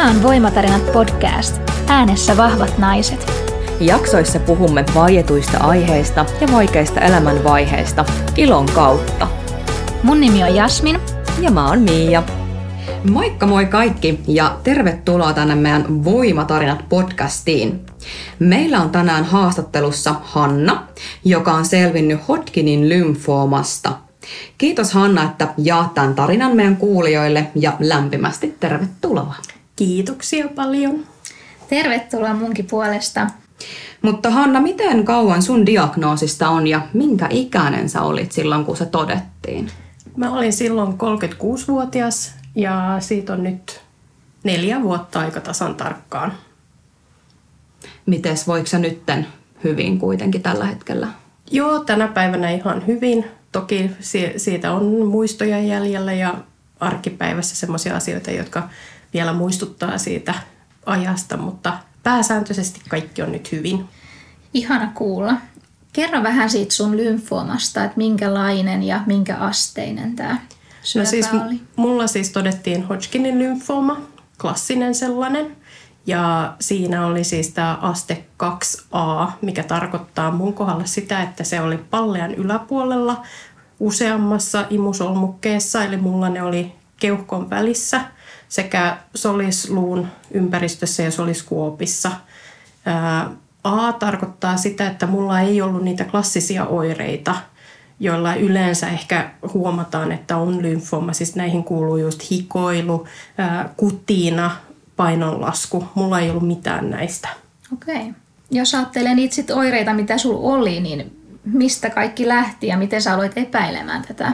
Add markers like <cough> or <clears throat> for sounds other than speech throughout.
Tämä on Voimatarinat podcast. Äänessä vahvat naiset. Jaksoissa puhumme vaietuista aiheista ja vaikeista elämänvaiheista ilon kautta. Mun nimi on Jasmin. Ja mä oon Miia. Moikka moi kaikki ja tervetuloa tänne meidän Voimatarinat podcastiin. Meillä on tänään haastattelussa Hanna, joka on selvinnyt Hodgkinin lymfoomasta. Kiitos Hanna, että jaat tämän tarinan meidän kuulijoille ja lämpimästi tervetuloa. Kiitoksia paljon. Tervetuloa munkin puolesta. Mutta Hanna, miten kauan sun diagnoosista on ja minkä ikäinen sä olit silloin, kun se todettiin? Mä olin silloin 36-vuotias ja siitä on nyt neljä vuotta aika tasan tarkkaan. Mites, voiko sä nytten hyvin kuitenkin tällä hetkellä? Joo, tänä päivänä ihan hyvin. Toki siitä on muistoja jäljellä ja arkipäivässä sellaisia asioita, jotka vielä muistuttaa siitä ajasta, mutta pääsääntöisesti kaikki on nyt hyvin. Ihana kuulla. Kerro vähän siitä sun lymfoomasta, että minkälainen ja minkä asteinen tämä syöpä no siis, oli. Mulla siis todettiin Hodgkinin lymfooma, klassinen sellainen. Ja siinä oli siis tämä aste 2a, mikä tarkoittaa mun kohdalla sitä, että se oli pallean yläpuolella useammassa imusolmukkeessa, eli mulla ne oli keuhkon välissä sekä solisluun ympäristössä ja soliskuopissa. A tarkoittaa sitä, että mulla ei ollut niitä klassisia oireita, joilla yleensä ehkä huomataan, että on lymfooma. Siis näihin kuuluu just hikoilu, kutiina, painonlasku. Mulla ei ollut mitään näistä. Okei. Okay. Jos ajattelee niitä sit oireita, mitä sulla oli, niin mistä kaikki lähti ja miten sä aloit epäilemään tätä?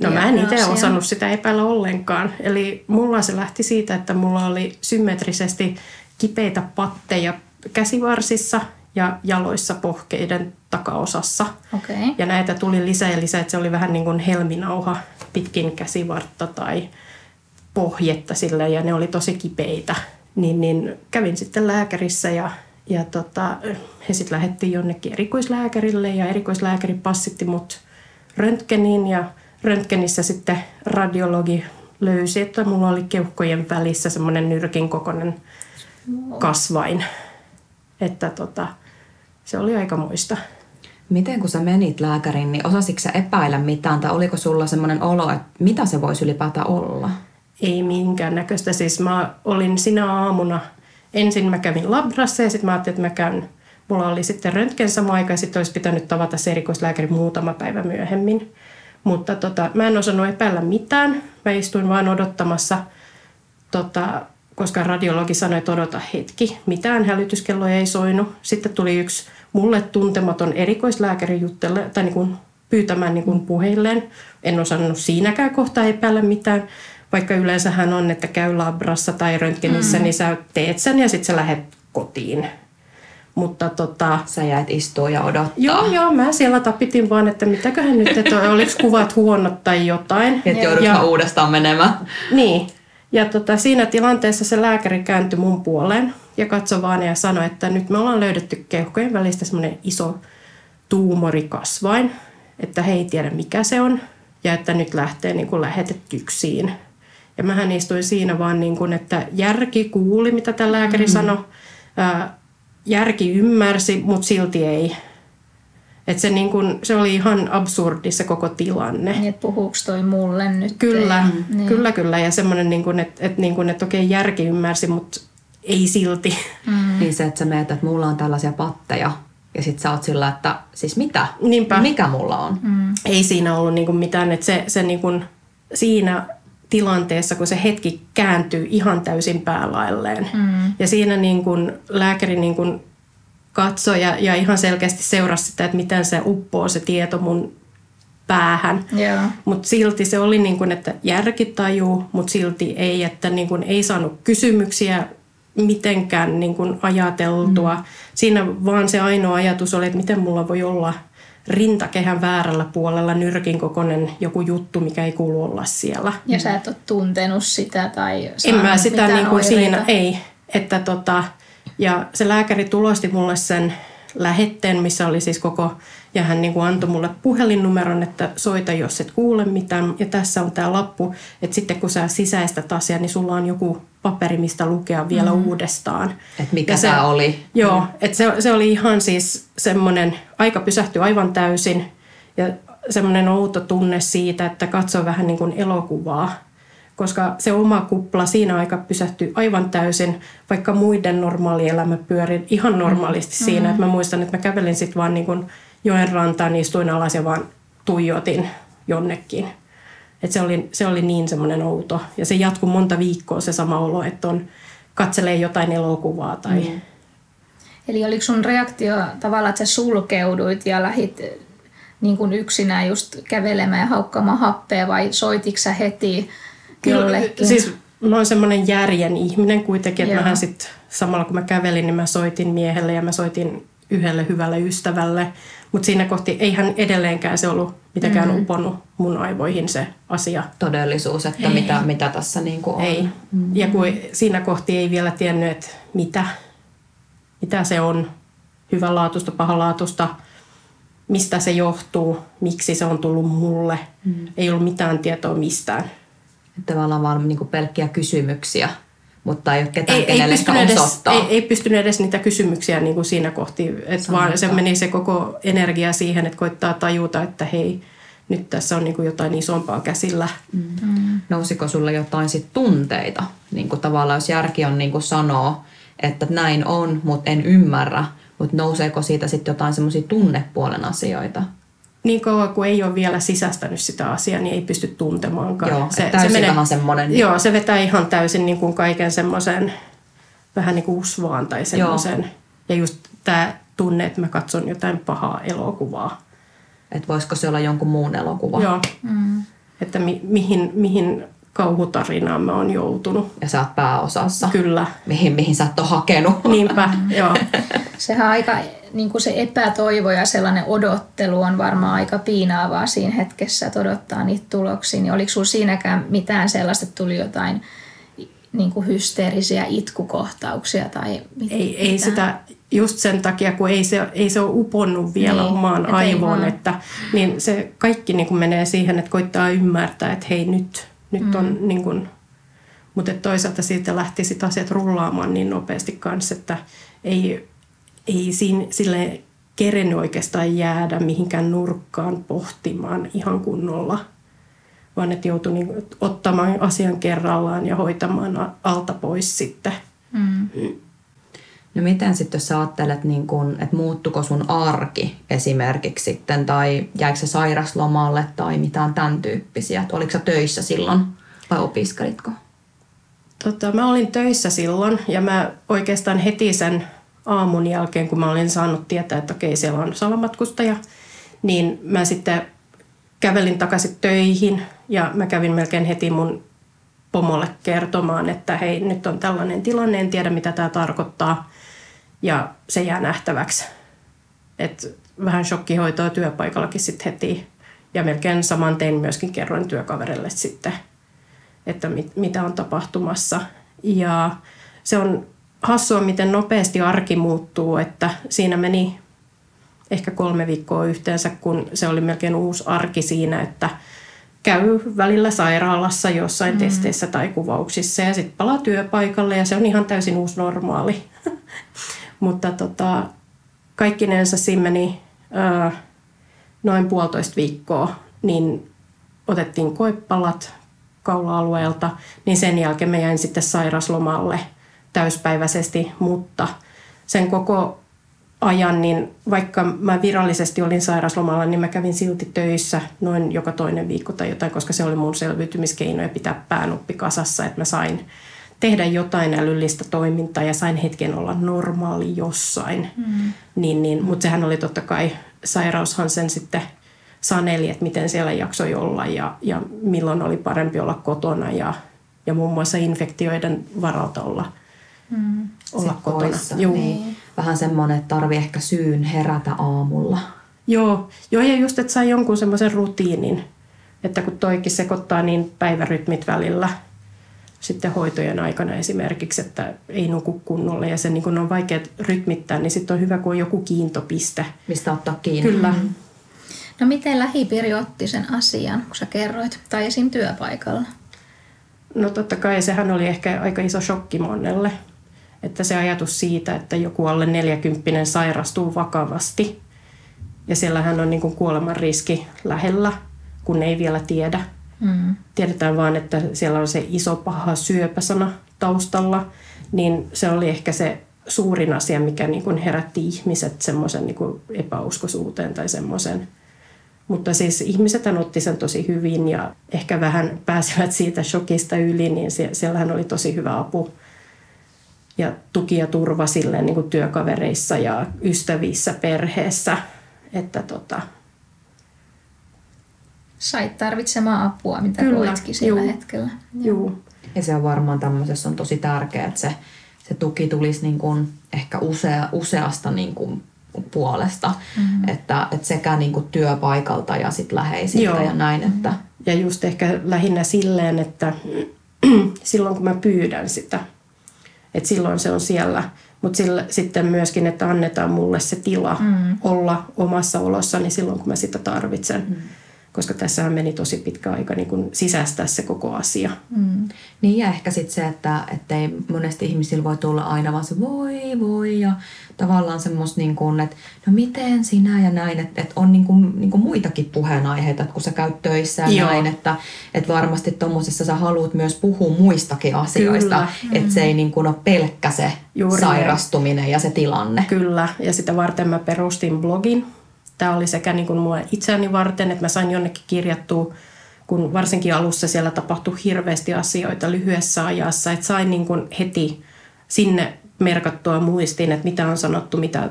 No mä en itse osannut sitä epäillä ollenkaan. Eli mulla se lähti siitä, että mulla oli symmetrisesti kipeitä patteja käsivarsissa ja jaloissa pohkeiden takaosassa. Okay. Ja näitä tuli lisää ja lisää, että se oli vähän niin kuin helminauha pitkin käsivartta tai pohjetta sillä ja ne oli tosi kipeitä. Niin, niin kävin sitten lääkärissä ja, ja tota, he sitten lähettiin jonnekin erikoislääkärille ja erikoislääkäri passitti mut röntgeniin ja röntgenissä sitten radiologi löysi, että mulla oli keuhkojen välissä semmoinen nyrkin kokoinen kasvain. Että tota, se oli aika muista. Miten kun sä menit lääkäriin, niin osasitko sä epäillä mitään tai oliko sulla semmoinen olo, että mitä se voisi ylipäätään olla? Ei minkään näköistä. Siis mä olin sinä aamuna, ensin mä kävin labrassa ja sitten mä ajattelin, että mä käyn, mulla oli sitten röntgen sama aika ja sitten olisi pitänyt tavata se erikoislääkäri muutama päivä myöhemmin. Mutta tota, mä en osannut epäillä mitään. Mä istuin vain odottamassa, tota, koska radiologi sanoi, että odota hetki. Mitään hälytyskelloja ei soinut. Sitten tuli yksi mulle tuntematon erikoislääkäri juttele, tai niin kuin pyytämään niin kuin puheilleen. En osannut siinäkään kohtaa epäillä mitään. Vaikka yleensä hän on, että käy labrassa tai röntgenissä, mm. niin sä teet sen ja sitten sä lähdet kotiin. Mutta tota... Sä jäit istua ja odottaa. Joo, joo, mä siellä tapitin vaan, että mitäköhän nyt, että oliko kuvat huonot tai jotain. Että joudutko ja, uudestaan menemään. Niin. Ja tota, siinä tilanteessa se lääkäri kääntyi mun puoleen ja katsoi vaan ja sanoi, että nyt me ollaan löydetty keuhkojen välistä semmoinen iso tuumorikasvain, että he ei tiedä mikä se on ja että nyt lähtee niin kuin lähetetyksiin. Ja mähän istuin siinä vaan niin kuin, että järki kuuli, mitä tämä lääkäri mm. sanoi järki ymmärsi, mutta silti ei. Et se, niin kun, se oli ihan absurdi se koko tilanne. Niin, että puhuuko toi mulle nyt? Kyllä, niin. kyllä, kyllä. Ja semmoinen, niin kun, että, että, niin kun, että okei järki ymmärsi, mutta ei silti. Mm. Niin se, että sä meet, että mulla on tällaisia patteja. Ja sit sä oot sillä, että siis mitä? Niinpä. Mikä mulla on? Mm. Ei siinä ollut niin mitään. Että se, se niin kun, siinä tilanteessa, kun se hetki kääntyy ihan täysin päälailleen. Mm. Ja siinä niin kuin lääkäri niin kuin katsoi ja, ja ihan selkeästi seurasi sitä, että miten se uppoo se tieto mun päähän. Yeah. Mutta silti se oli niin kuin, että järki tajuu, mutta silti ei, että niin kuin ei saanut kysymyksiä mitenkään niin kuin ajateltua. Mm. Siinä vaan se ainoa ajatus oli, että miten mulla voi olla – rintakehän väärällä puolella nyrkin kokoinen joku juttu, mikä ei kuulu olla siellä. Ja sä et ole tuntenut sitä tai En mä sitä niin kuin siinä, ei. Että tota, ja se lääkäri tulosti mulle sen lähetteen, missä oli siis koko, ja hän niin kuin antoi mulle puhelinnumeron, että soita, jos et kuule mitään. Ja tässä on tämä lappu, että sitten kun sä sisäistät asiaa, niin sulla on joku paperi, mistä lukea vielä mm. uudestaan. Et mikä Ja se- tämä oli. Joo, että se, se oli ihan siis semmoinen, aika pysähtyi aivan täysin ja semmoinen outo tunne siitä, että katsoo vähän niin kuin elokuvaa. Koska se oma kupla siinä aika pysähtyi aivan täysin, vaikka muiden normaali elämä pyöri ihan normaalisti mm. siinä. Että mä muistan, että mä kävelin sitten vaan niin kuin joen rantaan, istuin alas ja vaan tuijotin jonnekin. Et se, oli, se oli niin semmoinen outo. Ja se jatkuu monta viikkoa se sama olo, että on, katselee jotain elokuvaa tai... Mm. Eli oliko sun reaktio tavallaan, että sä sulkeuduit ja lähit eh, niin kuin yksinään just kävelemään ja haukkaamaan happea vai soititko sä heti jollekin? Siis mä oon semmoinen järjen ihminen kuitenkin, että Joo. mähän sit samalla kun mä kävelin, niin mä soitin miehelle ja mä soitin yhdelle hyvälle ystävälle. Mutta siinä kohti eihän edelleenkään se ollut mitenkään mm. uponnut mun aivoihin se asia. Todellisuus, että mitä, mitä tässä niin kuin on. Ei. Ja kun siinä kohti ei vielä tiennyt, että mitä, mitä se on, hyvänlaatuista, pahanlaatuista, mistä se johtuu, miksi se on tullut mulle. Mm. Ei ollut mitään tietoa mistään. Että Tavallaan vaan niin kuin pelkkiä kysymyksiä, mutta ei ole ketään, ei, ei, kenelle pystynyt sitä edes, osoittaa. ei, ei pystynyt edes niitä kysymyksiä niin kuin siinä kohti, että vaan se meni se koko energia siihen, että koittaa tajuta, että hei, nyt tässä on niin kuin jotain isompaa käsillä. Mm. Nousiko sulle jotain sit tunteita? Niin kuin tavallaan jos järki on niin kuin sanoo, että näin on, mutta en ymmärrä, mutta nouseeko siitä sitten jotain semmoisia tunnepuolen asioita? Niin kauan kuin ei ole vielä sisästänyt sitä asiaa, niin ei pysty tuntemaankaan. Joo, se, täysin vähän semmoinen. Joo, se vetää ihan täysin niin kuin kaiken semmoisen vähän niin kuin usvaan tai semmoisen. Ja just tämä tunne, että mä katson jotain pahaa elokuvaa. Että voisiko se olla jonkun muun elokuva? Joo. Mm. Että mi- mihin, mihin kauhutarinaan mä oon joutunut. Ja sä oot pääosassa. Kyllä. Mihin, mihin sä et ole hakenut. Niinpä, <laughs> joo. Sehän aika, niin kuin se epätoivo ja sellainen odottelu on varmaan aika piinaavaa siinä hetkessä, että odottaa niitä tuloksia. Niin oliko sulla siinäkään mitään sellaista, että tuli jotain niin kuin hysteerisiä itkukohtauksia tai mit, Ei, ei sitä just sen takia, kun ei se, ei se ole uponnut vielä Niin, omaan et aivoon, että, niin se kaikki niin kuin menee siihen, että koittaa ymmärtää, että hei nyt, nyt mm. on niin kuin, mutta toisaalta siitä lähti sit asiat rullaamaan niin nopeasti kanssa, että ei, ei siinä, sille kerennyt oikeastaan jäädä mihinkään nurkkaan pohtimaan ihan kunnolla, vaan että joutui niin ottamaan asian kerrallaan ja hoitamaan alta pois sitten. Mm. No miten sitten, jos sä ajattelet, niin kun, että muuttuko sun arki esimerkiksi sitten, tai jäikö se sairaslomalle tai mitään tämän tyyppisiä? Että oliko sä töissä silloin vai opiskelitko? Tota, mä olin töissä silloin ja mä oikeastaan heti sen aamun jälkeen, kun mä olin saanut tietää, että okei, siellä on salamatkustaja, niin mä sitten kävelin takaisin töihin ja mä kävin melkein heti mun pomolle kertomaan, että hei, nyt on tällainen tilanne, en tiedä mitä tämä tarkoittaa ja se jää nähtäväksi. Et vähän shokkihoitoa työpaikallakin sitten heti ja melkein saman tein myöskin kerroin työkaverille sitten että mit, mitä on tapahtumassa. Ja se on hassua, miten nopeasti arki muuttuu, että siinä meni ehkä kolme viikkoa yhteensä, kun se oli melkein uusi arki siinä, että käy välillä sairaalassa jossain mm. testeissä tai kuvauksissa ja sitten palaa työpaikalle ja se on ihan täysin uusi normaali. <laughs> Mutta tota, kaikkinensa siinä meni ö, noin puolitoista viikkoa, niin otettiin koepalat kaula-alueelta, niin sen jälkeen mä jäin sitten sairaslomalle täyspäiväisesti, mutta sen koko ajan, niin vaikka mä virallisesti olin sairaslomalla, niin mä kävin silti töissä noin joka toinen viikko tai jotain, koska se oli mun selviytymiskeino ja pitää päänuppi kasassa, että mä sain tehdä jotain älyllistä toimintaa ja sain hetken olla normaali jossain. Mm. Niin, niin, mutta sehän oli totta kai, sairaushan sen sitten saneli, että miten siellä jaksoi olla ja, ja milloin oli parempi olla kotona ja, ja muun muassa infektioiden varalta olla, mm. olla Sit kotona. poissa, Juu. Niin. Vähän semmoinen, että tarvii ehkä syyn herätä aamulla. Joo, joo, ja just, että sai jonkun semmoisen rutiinin, että kun toikin sekoittaa niin päivärytmit välillä sitten hoitojen aikana esimerkiksi, että ei nuku kunnolla ja se niin kun on vaikea rytmittää, niin sitten on hyvä, kun on joku kiintopiste. Mistä ottaa kiinni. Kyllä. No miten lähipiiri otti sen asian, kun sä kerroit, tai esim. työpaikalla? No totta kai sehän oli ehkä aika iso shokki monelle. Että se ajatus siitä, että joku alle 40 sairastuu vakavasti ja siellähän on niin kuin kuoleman riski lähellä, kun ei vielä tiedä. Mm. Tiedetään vaan, että siellä on se iso paha syöpäsana taustalla, niin se oli ehkä se suurin asia, mikä niin kuin herätti ihmiset semmoisen niin epäuskoisuuteen tai semmoisen. Mutta siis ihmiset otti sen tosi hyvin ja ehkä vähän pääsivät siitä shokista yli, niin siellähän oli tosi hyvä apu ja tuki ja turva silleen niin kuin työkavereissa ja ystävissä, perheessä. Että tota... Sait tarvitsemaan apua, mitä Kyllä, koitkin sillä juu, hetkellä. Joo. Ja se on varmaan tämmöisessä on tosi tärkeää, että se, se tuki tulisi niin kuin ehkä usea, useasta niin kuin puolesta, mm-hmm. että, että sekä niin kuin työpaikalta ja sit läheisiltä Joo. ja näin. Että... Ja just ehkä lähinnä silleen, että <clears throat> silloin kun mä pyydän sitä, että silloin se on siellä, mutta sitten myöskin, että annetaan mulle se tila mm. olla omassa olossani silloin, kun mä sitä tarvitsen. Mm koska tässä meni tosi pitkä aika niin kuin sisäistää se koko asia. Mm. Niin ja ehkä sitten se, että ei monesti ihmisillä voi tulla aina vaan se voi, voi ja tavallaan semmoista niin kuin, että no miten sinä ja näin, että, että on niin kuin, niin kuin muitakin puheenaiheita, että kun sä käyt töissä ja Joo. näin, että, että varmasti tuommoisessa sä haluat myös puhua muistakin asioista, Kyllä. että se ei niin kuin ole pelkkä se Juuri sairastuminen ja se tilanne. Kyllä, ja sitä varten mä perustin blogin, Tämä oli sekä niin kuin mua itseäni varten, että mä sain jonnekin kirjattua, kun varsinkin alussa siellä tapahtui hirveästi asioita lyhyessä ajassa, että sain niin kuin heti sinne merkattua muistiin, että mitä on sanottu, mitä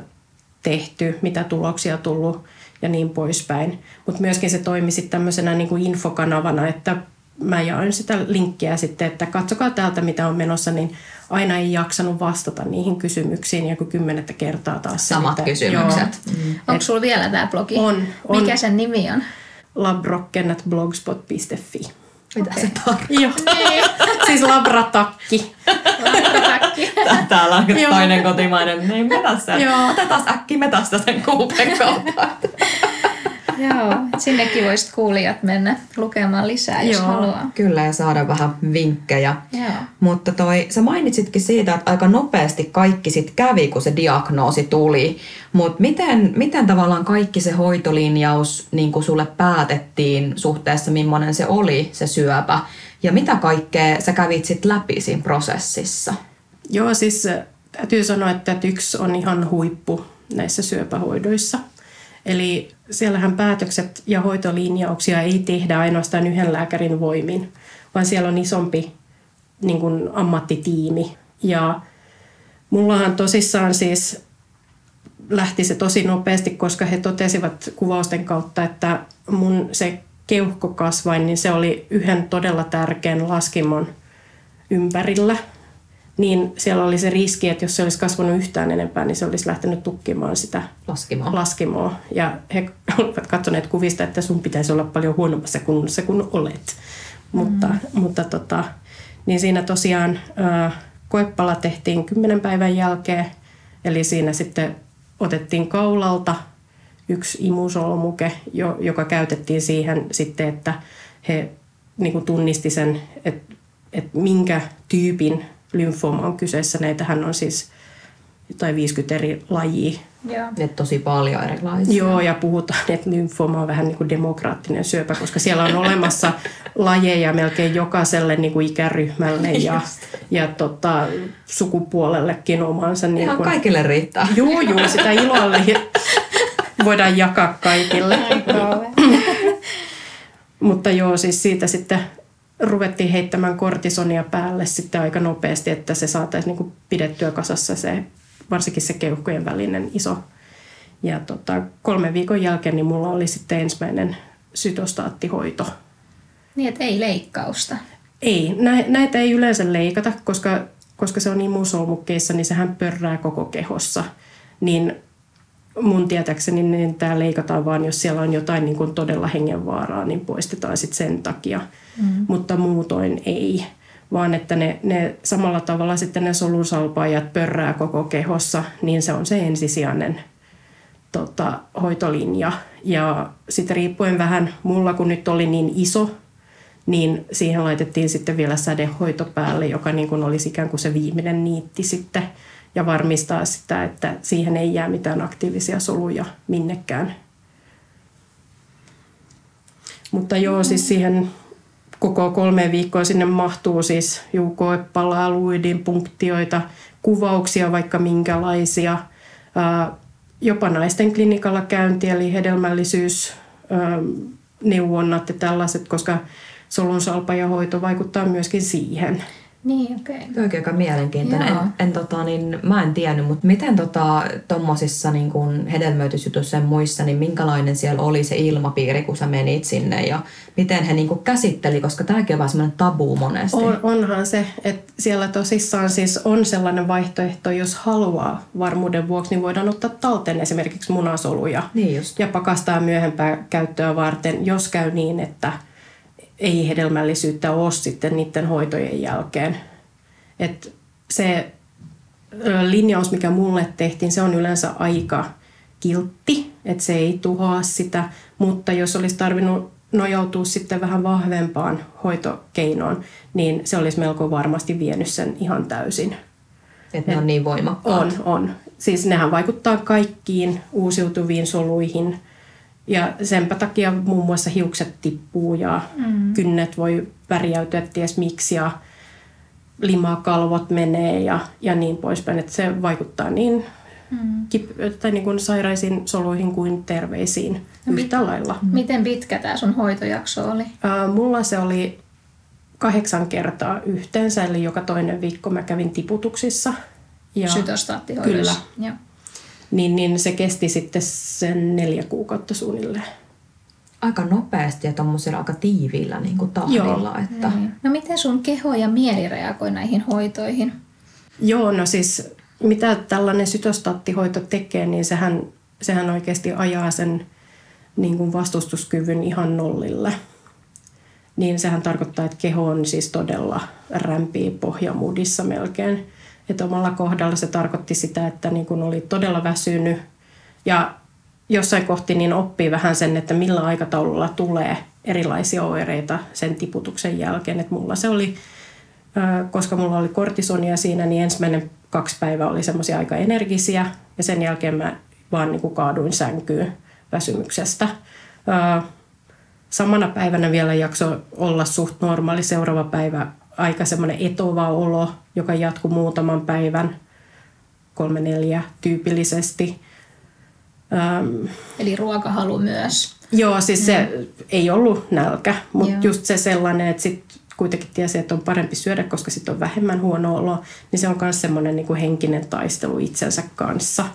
tehty, mitä tuloksia tullut ja niin poispäin. Mutta myöskin se toimi sitten tämmöisenä niin kuin infokanavana, että mä jaoin sitä linkkiä sitten, että katsokaa täältä mitä on menossa, niin aina ei jaksanut vastata niihin kysymyksiin ja kun kymmenettä kertaa taas. Samat se, kysymykset. Mm. Onko sulla vielä tämä blogi? On, on. Mikä sen nimi on? labrockennatblogspot.fi. Mitä okay. se tarkoittaa? Joo. Niin. <laughs> siis labratakki. labratakki. <laughs> Täällä on toinen kotimainen. Niin metassa. Otetaan äkki metasta sen kuupen kautta. <laughs> <laughs> Joo, sinnekin voisit kuulijat mennä lukemaan lisää, jos Joo, haluaa. Kyllä, ja saada vähän vinkkejä. Joo. Mutta toi, sä mainitsitkin siitä, että aika nopeasti kaikki sit kävi, kun se diagnoosi tuli. Mutta miten, miten tavallaan kaikki se hoitolinjaus niin kuin sulle päätettiin suhteessa, millainen se oli, se syöpä? Ja mitä kaikkea sä kävit sit läpi siinä prosessissa? Joo, siis äh, täytyy sanoa, että yksi on ihan huippu näissä syöpähoidoissa – Eli siellähän päätökset ja hoitolinjauksia ei tehdä ainoastaan yhden lääkärin voimin, vaan siellä on isompi niin kuin ammattitiimi. Ja mullahan tosissaan siis lähti se tosi nopeasti, koska he totesivat kuvausten kautta, että mun se keuhkokasvain, niin se oli yhden todella tärkeän laskimon ympärillä – niin siellä oli se riski, että jos se olisi kasvanut yhtään enempää, niin se olisi lähtenyt tukkimaan sitä laskimoa. laskimoa. Ja he <laughs> olivat katsoneet kuvista, että sun pitäisi olla paljon huonommassa kunnossa kuin olet. Mm. Mutta, mutta tota, niin siinä tosiaan koepala tehtiin kymmenen päivän jälkeen. Eli siinä sitten otettiin kaulalta yksi imusolmuke, joka käytettiin siihen sitten, että he niin kuin tunnisti sen, että, että minkä tyypin lymfooma on kyseessä. Näitähän on siis jotain 50 eri lajia. Joo. Et tosi paljon erilaisia. Joo, ja puhutaan, että lymfooma on vähän niin kuin demokraattinen syöpä, koska siellä on olemassa <laughs> lajeja melkein jokaiselle niin kuin ikäryhmälle ja, ja tota, sukupuolellekin omansa. Niin Ihan kuin... kaikille riittää. Joo, joo, sitä iloa voidaan jakaa kaikille. <laughs> Mutta joo, siis siitä sitten ruvettiin heittämään kortisonia päälle sitten aika nopeasti, että se saataisiin niin pidettyä kasassa se, varsinkin se keuhkojen välinen iso. Ja tota, kolmen viikon jälkeen niin mulla oli sitten ensimmäinen sytostaattihoito. Niin, että ei leikkausta? Ei, näitä ei yleensä leikata, koska, koska se on imusolmukkeissa, niin sehän pörrää koko kehossa. Niin mun tietääkseni niin tämä leikataan vaan, jos siellä on jotain niin kuin todella hengenvaaraa, niin poistetaan sitten sen takia. Mm. Mutta muutoin ei, vaan että ne, ne samalla tavalla sitten ne solusalpaajat pörrää koko kehossa, niin se on se ensisijainen tota, hoitolinja. Ja sitten riippuen vähän, mulla kun nyt oli niin iso, niin siihen laitettiin sitten vielä sädehoito päälle, joka niin kuin olisi ikään kuin se viimeinen niitti sitten ja varmistaa sitä, että siihen ei jää mitään aktiivisia soluja minnekään. Mutta joo, siis siihen koko kolme viikkoa sinne mahtuu siis juukoepalaa, luidin, punktioita, kuvauksia vaikka minkälaisia, jopa naisten klinikalla käynti eli hedelmällisyys, neuvonnat ja tällaiset, koska ja hoito vaikuttaa myöskin siihen. Niin, okei. Okay. Tuo aika mielenkiintoinen. En, en, tota, niin, mä en tiennyt, mutta miten tota, tommosissa niin kun hedelmöitysjutuissa ja muissa, niin minkälainen siellä oli se ilmapiiri, kun sä menit sinne ja miten he niin kun käsitteli, koska tämäkin on vähän semmoinen tabu monesti. On, onhan se, että siellä tosissaan siis on sellainen vaihtoehto, jos haluaa varmuuden vuoksi, niin voidaan ottaa talteen esimerkiksi munasoluja niin just. ja pakastaa myöhempää käyttöä varten, jos käy niin, että – ei hedelmällisyyttä ole sitten niiden hoitojen jälkeen. Et se linjaus, mikä mulle tehtiin, se on yleensä aika kiltti, että se ei tuhoa sitä, mutta jos olisi tarvinnut nojautua sitten vähän vahvempaan hoitokeinoon, niin se olisi melko varmasti vienyt sen ihan täysin. Että ne on niin voimakkaat. On, on. Siis nehän vaikuttaa kaikkiin uusiutuviin soluihin – ja senpä takia muun muassa hiukset tippuu ja mm. kynnet voi värjäytyä ties miksi ja limakalvot menee ja, ja niin poispäin. Että se vaikuttaa niin, mm. kip, tai niin kuin sairaisiin soluihin kuin terveisiin no yhtä mit, lailla. Miten pitkä tämä sun hoitojakso oli? Ää, mulla se oli kahdeksan kertaa yhteensä, eli joka toinen viikko mä kävin tiputuksissa. Ja, Sytostaattihoidossa. Kyllä. Joo niin, niin se kesti sitten sen neljä kuukautta suunnilleen. Aika nopeasti ja tuommoisella aika tiiviillä niin kuin tahdilla. Joo. Että... Niin. No miten sun keho ja mieli reagoi näihin hoitoihin? Joo, no siis mitä tällainen sytostaattihoito tekee, niin sehän, sehän oikeasti ajaa sen niin kuin vastustuskyvyn ihan nollille. Niin sehän tarkoittaa, että keho on siis todella rämpii pohjamudissa melkein. Että omalla kohdalla se tarkoitti sitä, että niin kun oli todella väsynyt ja jossain kohti niin oppii vähän sen, että millä aikataululla tulee erilaisia oireita sen tiputuksen jälkeen. Että mulla se oli, koska mulla oli kortisonia siinä, niin ensimmäinen kaksi päivää oli semmoisia aika energisiä ja sen jälkeen mä vaan niin kuin kaaduin sänkyyn väsymyksestä. Samana päivänä vielä jakso olla suht normaali. Seuraava päivä aika semmoinen etova olo, joka jatkuu muutaman päivän, kolme neljä tyypillisesti. Ähm, Eli ruokahalu myös. Joo, siis se mm. ei ollut nälkä, mutta joo. just se sellainen, että sit kuitenkin tiesi, että on parempi syödä, koska sitten on vähemmän huono olo, niin se on myös semmoinen niin henkinen taistelu itsensä kanssa.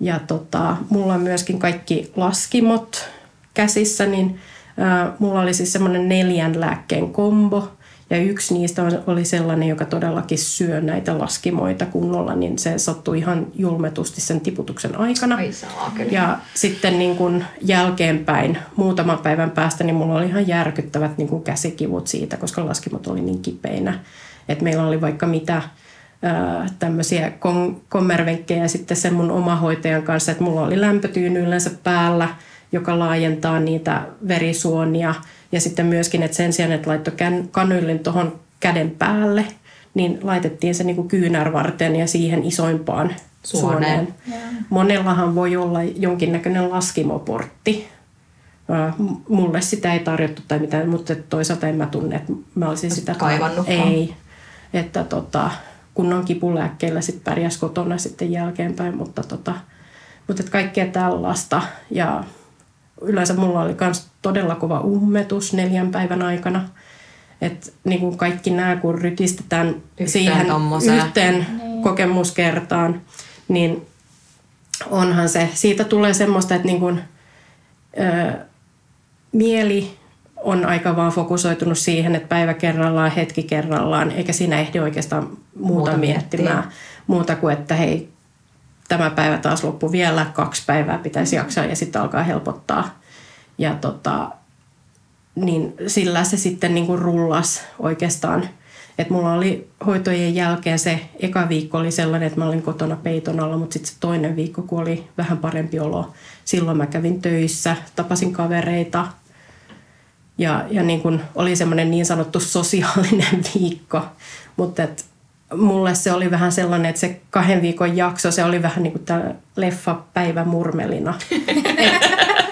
Ja tota, mulla on myöskin kaikki laskimot käsissä, niin äh, mulla oli siis semmoinen neljän lääkkeen kombo, ja yksi niistä oli sellainen, joka todellakin syö näitä laskimoita kunnolla, niin se sattui ihan julmetusti sen tiputuksen aikana. Ai saa, ja sitten niin kuin jälkeenpäin, muutaman päivän päästä, niin mulla oli ihan järkyttävät niin kuin käsikivut siitä, koska laskimot oli niin kipeinä. Että meillä oli vaikka mitä tämmöisiä kommervenkkejä sitten sen mun omahoitajan kanssa, että mulla oli lämpötyyny yleensä päällä, joka laajentaa niitä verisuonia – ja sitten myöskin, että sen sijaan, että laittoi kanyllin tuohon käden päälle, niin laitettiin se niin kyynärvarteen ja siihen isoimpaan suoneen. suoneen. Monellahan voi olla jonkinnäköinen laskimoportti. Mulle sitä ei tarjottu tai mitään, mutta toisaalta en mä tunne, että mä olisin sitä kaivannut. Ei. Että tota, kunnon kipulääkkeillä sitten pärjäs kotona sitten jälkeenpäin, mutta, tota, mutta kaikkea tällaista. Ja yleensä mulla oli myös todella kova ummetus neljän päivän aikana. Et niin kuin kaikki nämä, kun rytistetään yhteen siihen tommoseen. yhteen niin. kokemuskertaan, niin onhan se, siitä tulee semmoista, että niin kuin, ö, mieli on aika vaan fokusoitunut siihen, että päivä kerrallaan, hetki kerrallaan, eikä siinä ehdi oikeastaan muuta, muuta miettimään. Miettiä. Muuta kuin, että hei, tämä päivä taas loppu vielä, kaksi päivää pitäisi jaksaa ja sitten alkaa helpottaa. Ja tota, niin sillä se sitten niin kuin rullas oikeastaan. Et mulla oli hoitojen jälkeen se eka viikko oli sellainen, että mä olin kotona peiton alla, mutta sitten se toinen viikko, kun oli vähän parempi olo, silloin mä kävin töissä, tapasin kavereita Ja, ja niin kuin oli semmoinen niin sanottu sosiaalinen <laughs> viikko, mutta et mulle se oli vähän sellainen, että se kahden viikon jakso, se oli vähän niin kuin tämä leffa päivä murmelina. <laughs> et,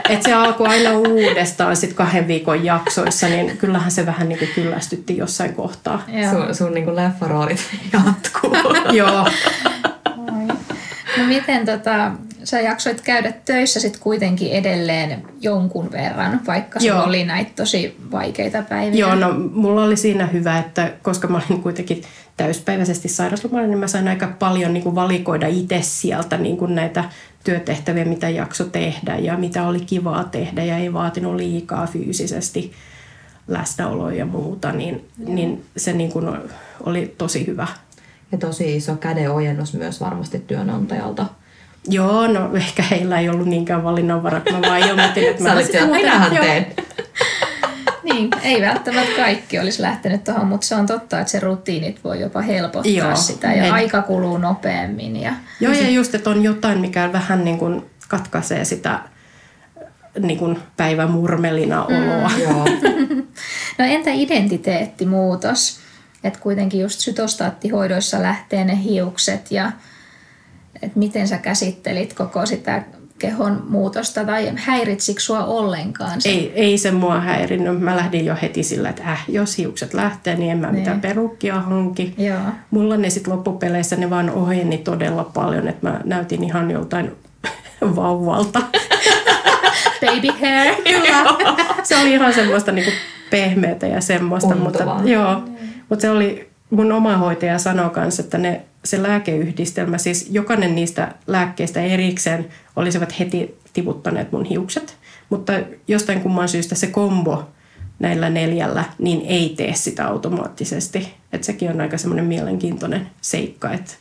et se alkoi aina uudestaan sit kahden viikon jaksoissa, niin kyllähän se vähän niin kuin kyllästytti jossain kohtaa. Sun, sun niin kuin leffaroolit <laughs> jatkuu. Joo. No miten tota, sä jaksoit käydä töissä sitten kuitenkin edelleen jonkun verran, vaikka sulla oli näitä tosi vaikeita päiviä? Joo, no mulla oli siinä hyvä, että koska mä olin kuitenkin täyspäiväisesti sairauslomalla, niin mä sain aika paljon niin kuin valikoida itse sieltä niin kuin näitä työtehtäviä, mitä jakso tehdä ja mitä oli kivaa tehdä ja ei vaatinut liikaa fyysisesti läsnäoloa ja muuta, niin, niin se niin kuin oli tosi hyvä. Ja tosi iso kädenojennus myös varmasti työnantajalta. Joo, no ehkä heillä ei ollut niinkään valinnanvaraa, kun mä vaan ilmoitin, että mä olit siellä, minähän teen. <laughs> niin, ei välttämättä kaikki olisi lähtenyt tuohon, mutta se on totta, että se rutiinit voi jopa helpottaa Joo, sitä ja en... aika kuluu nopeammin. Ja... Joo, ja just, että on jotain, mikä vähän niin kuin katkaisee sitä niin kuin päivämurmelina oloa. Mm, <laughs> joo. no entä identiteettimuutos? Että kuitenkin just sytostaattihoidoissa lähtee ne hiukset ja että miten sä käsittelit koko sitä kehon muutosta tai häiritsikö sua ollenkaan? Se? Ei, ei se mua häirinnyt. Mä lähdin jo heti sillä, että äh, jos hiukset lähtee, niin en mä ne. mitään perukkia hanki. Joo. Mulla ne sitten loppupeleissä ne vaan oheni todella paljon, että mä näytin ihan joltain <laughs> vauvalta. <laughs> Baby hair. <laughs> Kyllä. Se oli ihan semmoista niinku pehmeätä ja semmoista. Untuvaa. Mutta, joo, mutta se oli, mun oma hoitaja sanoi kanssa, että ne se lääkeyhdistelmä, siis jokainen niistä lääkkeistä erikseen olisivat heti tiputtaneet mun hiukset, mutta jostain kumman syystä se kombo näillä neljällä, niin ei tee sitä automaattisesti. Että sekin on aika semmoinen mielenkiintoinen seikka, että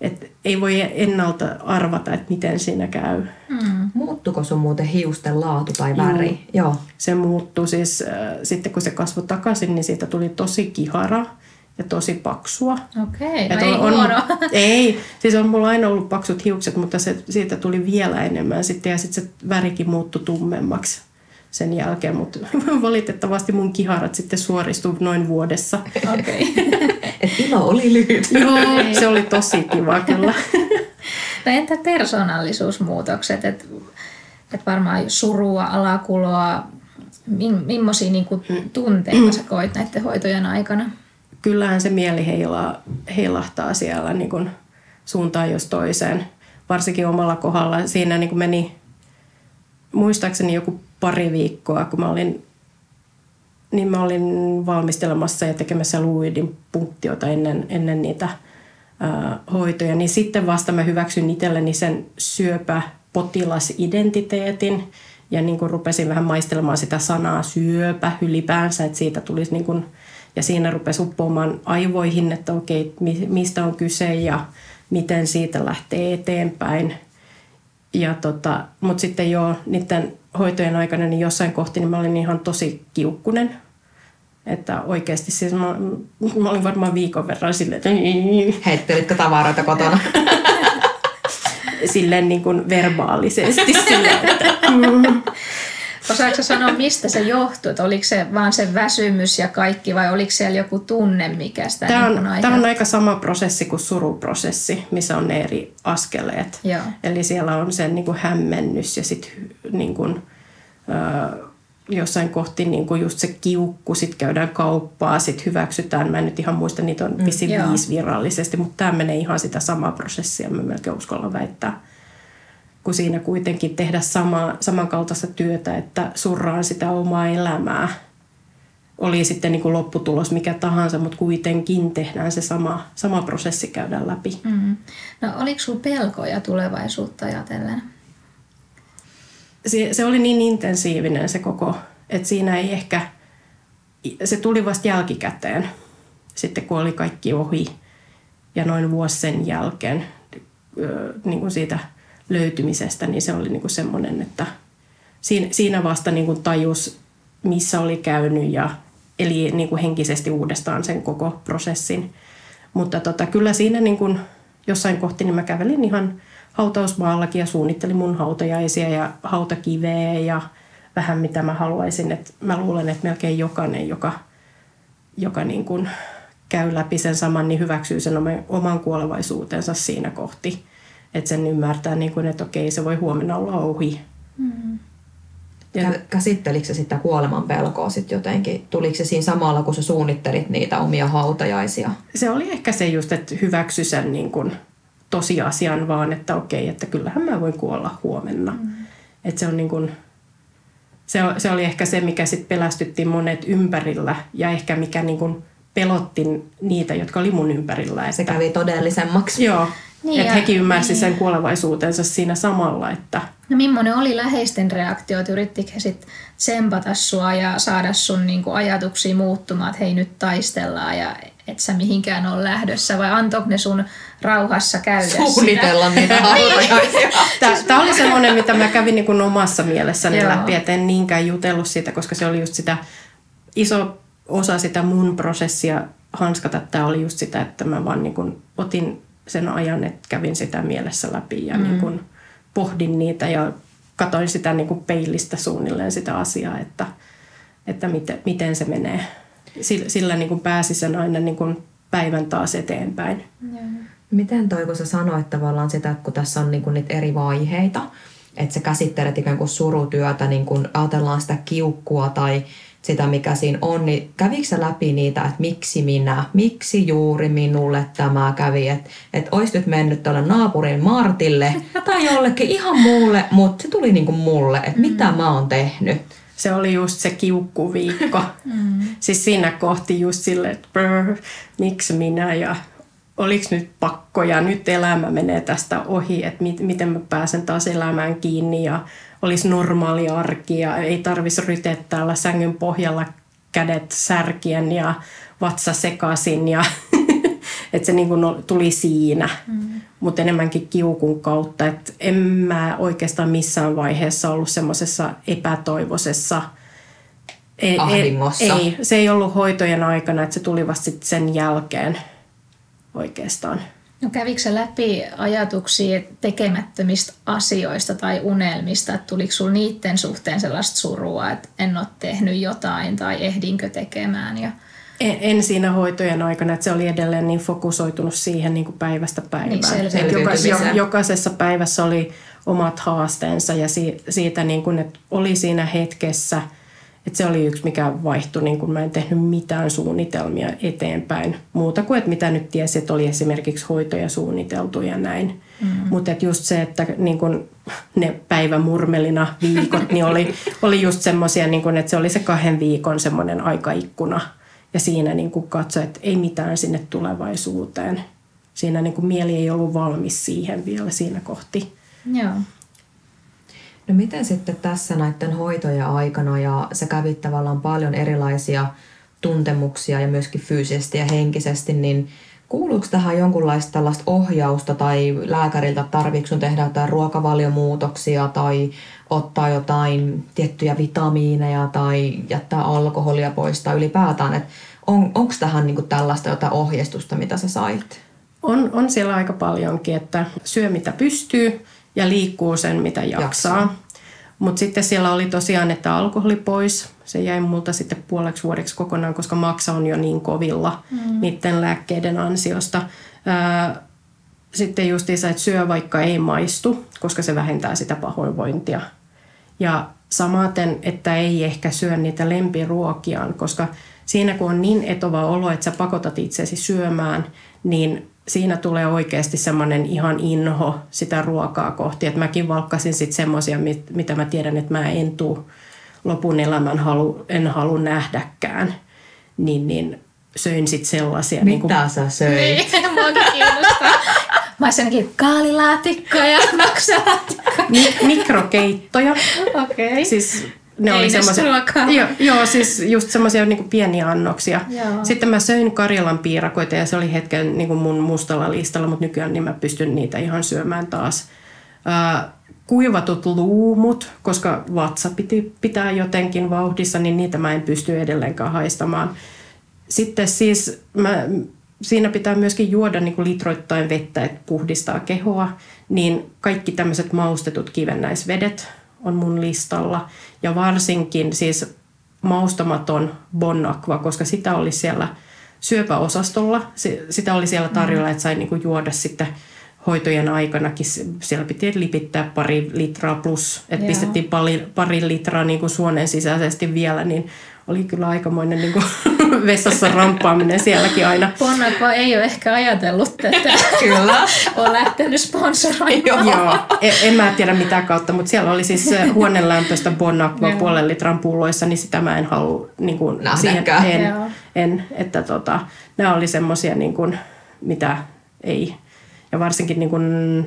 et ei voi ennalta arvata, että miten siinä käy. Mm. Muuttuko sun muuten hiusten laatu tai väri? Joo. Joo. Se muuttui siis, äh, sitten kun se kasvoi takaisin, niin siitä tuli tosi kihara ja tosi paksua. Okei, okay, no ei on, huono. <laughs> Ei, siis on mulla aina ollut paksut hiukset, mutta se, siitä tuli vielä enemmän sitten ja sitten se värikin muuttui tummemmaksi sen jälkeen, mutta <laughs> valitettavasti mun kiharat sitten suoristu noin vuodessa. Okei. Okay. <laughs> Et ilo oli lyhyt. Joo, se oli tosi kiva kyllä. no entä persoonallisuusmuutokset? Että et varmaan surua, alakuloa, millaisia niinku tunteita sä koit näiden hoitojen aikana? Kyllähän se mieli heilaa, heilahtaa siellä niin kuin suuntaan jos toiseen. Varsinkin omalla kohdalla. Siinä niin kuin meni muistaakseni joku pari viikkoa, kun mä olin, niin mä olin valmistelemassa ja tekemässä luidin punktiota ennen, ennen niitä ää, hoitoja. Niin sitten vasta mä hyväksyn itselleni sen syöpäpotilasidentiteetin ja niin kuin rupesin vähän maistelemaan sitä sanaa syöpä ylipäänsä, että siitä tulisi niin kuin – ja siinä rupesi uppoamaan aivoihin, että okei, mistä on kyse ja miten siitä lähtee eteenpäin. Ja tota, Mutta sitten jo niiden hoitojen aikana niin jossain kohti niin mä olin ihan tosi kiukkunen. Että oikeasti siis mä, mä olin varmaan viikon verran silleen, että... Heittelitkö tavaroita kotona? <laughs> silleen niin kuin verbaalisesti silleen, että... Osaatko sanoa, mistä se johtuu? Että oliko se vaan se väsymys ja kaikki vai oliko siellä joku tunne, mikä sitä tämä on, niin tämä on aika sama prosessi kuin suruprosessi, missä on ne eri askeleet. Joo. Eli siellä on se niin kuin hämmennys ja sitten niin kuin, jossain kohti niin kuin just se kiukku, sitten käydään kauppaa, sitten hyväksytään. Mä en nyt ihan muista, niitä on mm, viisi virallisesti, mutta tämä menee ihan sitä samaa prosessia, mä melkein uskallan väittää kun siinä kuitenkin tehdä sama, samankaltaista työtä, että surraan sitä omaa elämää. Oli sitten niin kuin lopputulos mikä tahansa, mutta kuitenkin tehdään se sama, sama prosessi käydään läpi. Mm. No oliko sinulla pelkoja tulevaisuutta ajatellen? Se, se oli niin intensiivinen se koko, että siinä ei ehkä, se tuli vasta jälkikäteen, sitten kun oli kaikki ohi ja noin vuosi sen jälkeen niin kuin siitä – löytymisestä, niin se oli niin kuin semmoinen, että siinä, vasta niin kuin tajus, missä oli käynyt ja eli niin kuin henkisesti uudestaan sen koko prosessin. Mutta tota, kyllä siinä niin kuin jossain kohti niin mä kävelin ihan hautausmaallakin ja suunnittelin mun hautajaisia ja hautakiveä ja vähän mitä mä haluaisin. Et mä luulen, että melkein jokainen, joka, joka niin kuin käy läpi sen saman, niin hyväksyy sen oman kuolevaisuutensa siinä kohti. Että sen ymmärtää, niin kuin, että okei, se voi huomenna olla ohi. Mm. Ja käsittelikö se sitä kuoleman pelkoa sitten jotenkin? Tuliko se siinä samalla, kun sä suunnittelit niitä omia hautajaisia? Se oli ehkä se just, että hyväksy sen niin kuin tosiasian vaan, että okei, että kyllähän mä voin kuolla huomenna. Mm. Että se on niin kuin, se, se oli ehkä se, mikä sitten pelästytti monet ympärillä ja ehkä mikä niin kuin pelotti niitä, jotka oli mun ympärillä. Että, se kävi todellisemmaksi. Joo, niin että hekin ymmärsivät niin. sen kuolevaisuutensa siinä samalla. Että... No millainen oli läheisten reaktiot? Yrittikö he sitten tsempata sua ja saada sun niinku ajatuksia muuttumaan, että hei nyt taistellaan ja et sä mihinkään ole lähdössä vai antoiko ne sun rauhassa käydä Suunnitella sitä? <laughs> niitä hautajaisia. Tämä, tämä oli semmoinen, mitä mä kävin niin kuin omassa mielessäni Joo. läpi, että en niinkään jutellut siitä, koska se oli just sitä iso osa sitä mun prosessia hanskata. Tämä oli just sitä, että mä vaan niin kuin otin sen ajan, että kävin sitä mielessä läpi ja mm. niin kuin pohdin niitä ja katoin sitä niin kuin peilistä suunnilleen sitä asiaa, että, että miten, miten se menee. Sillä, sillä niin kuin pääsi sen aina niin kuin päivän taas eteenpäin. Miten toi, kun sä sanoit tavallaan sitä, että kun tässä on niin kuin niitä eri vaiheita, että sä käsittelet ikään kuin surutyötä, niin kun ajatellaan sitä kiukkua tai sitä, mikä siinä on, niin kävikö sä läpi niitä, että miksi minä, miksi juuri minulle tämä kävi, että et olisi nyt mennyt tuolle naapurin Martille <laughs> tai jollekin ihan <laughs> muulle, mutta se tuli niinku mulle, että mm. mitä mä oon tehnyt. Se oli just se kiukkuviikko. <laughs> mm. Siis siinä kohti just silleen, että brr, miksi minä ja oliko nyt pakko ja nyt elämä menee tästä ohi, että mit, miten mä pääsen taas elämään kiinni ja olisi normaali arki ja ei tarvitsisi rytettää täällä sängyn pohjalla kädet särkien ja vatsa sekaisin ja <laughs> että se niin kuin tuli siinä, mm. mutta enemmänkin kiukun kautta. Että en mä oikeastaan missään vaiheessa ollut semmoisessa epätoivoisessa ei, Ahdingossa. Ei, se ei ollut hoitojen aikana, että se tuli vasta sit sen jälkeen oikeastaan. No kävikö se läpi ajatuksia tekemättömistä asioista tai unelmista, että tuliko sinulla niiden suhteen sellaista surua, että en ole tehnyt jotain tai ehdinkö tekemään? Ja... En, en siinä hoitojen aikana, että se oli edelleen niin fokusoitunut siihen niin kuin päivästä päivään. Niin Joka, jo, jokaisessa päivässä oli omat haasteensa ja si, siitä, niin kuin, että oli siinä hetkessä – et se oli yksi, mikä vaihtui, niin kun mä en tehnyt mitään suunnitelmia eteenpäin. Muuta kuin, että mitä nyt tiesi, että oli esimerkiksi hoitoja suunniteltu ja näin. Mm. Mutta just se, että niin kun ne päivämurmelina viikot, niin oli, <laughs> oli just semmoisia, niin että se oli se kahden viikon semmoinen aikaikkuna. Ja siinä niin katsoi, että ei mitään sinne tulevaisuuteen. Siinä niin mieli ei ollut valmis siihen vielä siinä kohti. Joo. No miten sitten tässä näiden hoitojen aikana ja sä kävit tavallaan paljon erilaisia tuntemuksia ja myöskin fyysisesti ja henkisesti, niin kuuluuko tähän jonkunlaista tällaista ohjausta tai lääkäriltä tarvitsetko tehdä jotain ruokavaliomuutoksia tai ottaa jotain tiettyjä vitamiineja tai jättää alkoholia pois tai ylipäätään, että on, onko tähän niinku tällaista jotain ohjeistusta, mitä sä sait? On, on siellä aika paljonkin, että syö mitä pystyy ja liikkuu sen mitä jaksaa. jaksaa. Mutta sitten siellä oli tosiaan, että alkoholi pois. Se jäi multa sitten puoleksi vuodeksi kokonaan, koska maksa on jo niin kovilla mm. niiden lääkkeiden ansiosta. sitten justiinsa, että syö vaikka ei maistu, koska se vähentää sitä pahoinvointia. Ja samaten, että ei ehkä syö niitä lempiruokiaan, koska siinä kun on niin etova olo, että sä pakotat itsesi syömään, niin siinä tulee oikeasti semmoinen ihan inho sitä ruokaa kohti. Että mäkin valkkasin sitten semmoisia, mitä mä tiedän, että mä en tuu lopun elämän halu, en halua nähdäkään. Niin, niin söin sitten sellaisia. Mitä niin kuin... sä söit? Niin, <laughs> Mä ainakin kaalilaatikkoja <laughs> ja maksalaatikkoja. mikrokeittoja. Okei. Okay. Siis ne oli semmoisia, joo, joo, siis just semmoisia niin pieniä annoksia. Joo. Sitten mä söin Karjalan piirakoita ja se oli hetken niin kuin mun mustalla listalla, mutta nykyään niin mä pystyn niitä ihan syömään taas. Äh, kuivatut luumut, koska vatsa piti pitää jotenkin vauhdissa, niin niitä mä en pysty edelleenkaan haistamaan. Sitten siis mä, siinä pitää myöskin juoda niin kuin litroittain vettä, että puhdistaa kehoa, niin kaikki tämmöiset maustetut kivennäisvedet on mun listalla. Ja varsinkin siis maustamaton Bon Aqua, koska sitä oli siellä syöpäosastolla. Sitä oli siellä tarjolla, mm. että sai niinku juoda sitten hoitojen aikanakin. Siellä piti lipittää pari litraa plus, että pistettiin pari, pari litraa niin kuin suonen sisäisesti vielä, niin oli kyllä aikamoinen niin kuin <laughs> vessassa ramppaaminen sielläkin aina. Bonakva ei ole ehkä ajatellut tätä. <laughs> kyllä. on lähtenyt sponsoroimaan. Joo, en, en mä tiedä mitä kautta, mutta siellä oli siis huonelämpöistä Bonakva puolen litran pulloissa, niin sitä mä en halua niin kuin, siihen, en, en, että tota, nämä oli semmoisia, niin kuin, mitä ei. Ja varsinkin niin kuin,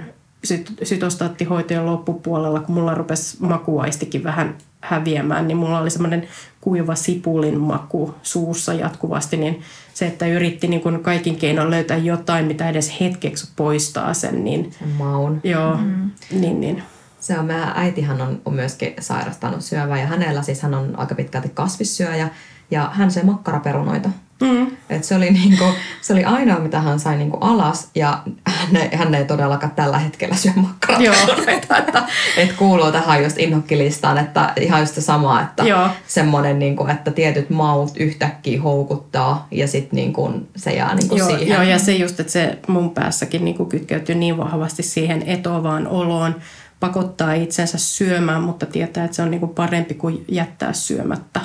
sytostaattihoitojen loppupuolella, kun mulla rupesi makuaistikin vähän häviämään, niin mulla oli semmoinen kuiva sipulin maku suussa jatkuvasti, niin se, että yritti niin kuin kaikin keinoin löytää jotain, mitä edes hetkeksi poistaa sen, niin... Maun. Joo, mm. niin, niin. Se on, meidän äitihän on, on myöskin sairastanut syövää ja hänellä siis hän on aika pitkälti kasvissyöjä ja hän söi makkaraperunoita. Mm. Et se, oli niinku, se oli ainoa, mitä hän sai niinku alas ja hän ei, hän ei todellakaan tällä hetkellä syö makkaraperunoita. että, et kuuluu tähän just inhokkilistaan, että ihan just se sama, että semmoinen, niinku, että tietyt maut yhtäkkiä houkuttaa ja sitten niinku, se jää niinku joo, siihen. Joo, ja se just, että se mun päässäkin niinku kytkeytyy niin vahvasti siihen etovaan oloon, pakottaa itsensä syömään, mutta tietää, että se on niinku parempi kuin jättää syömättä.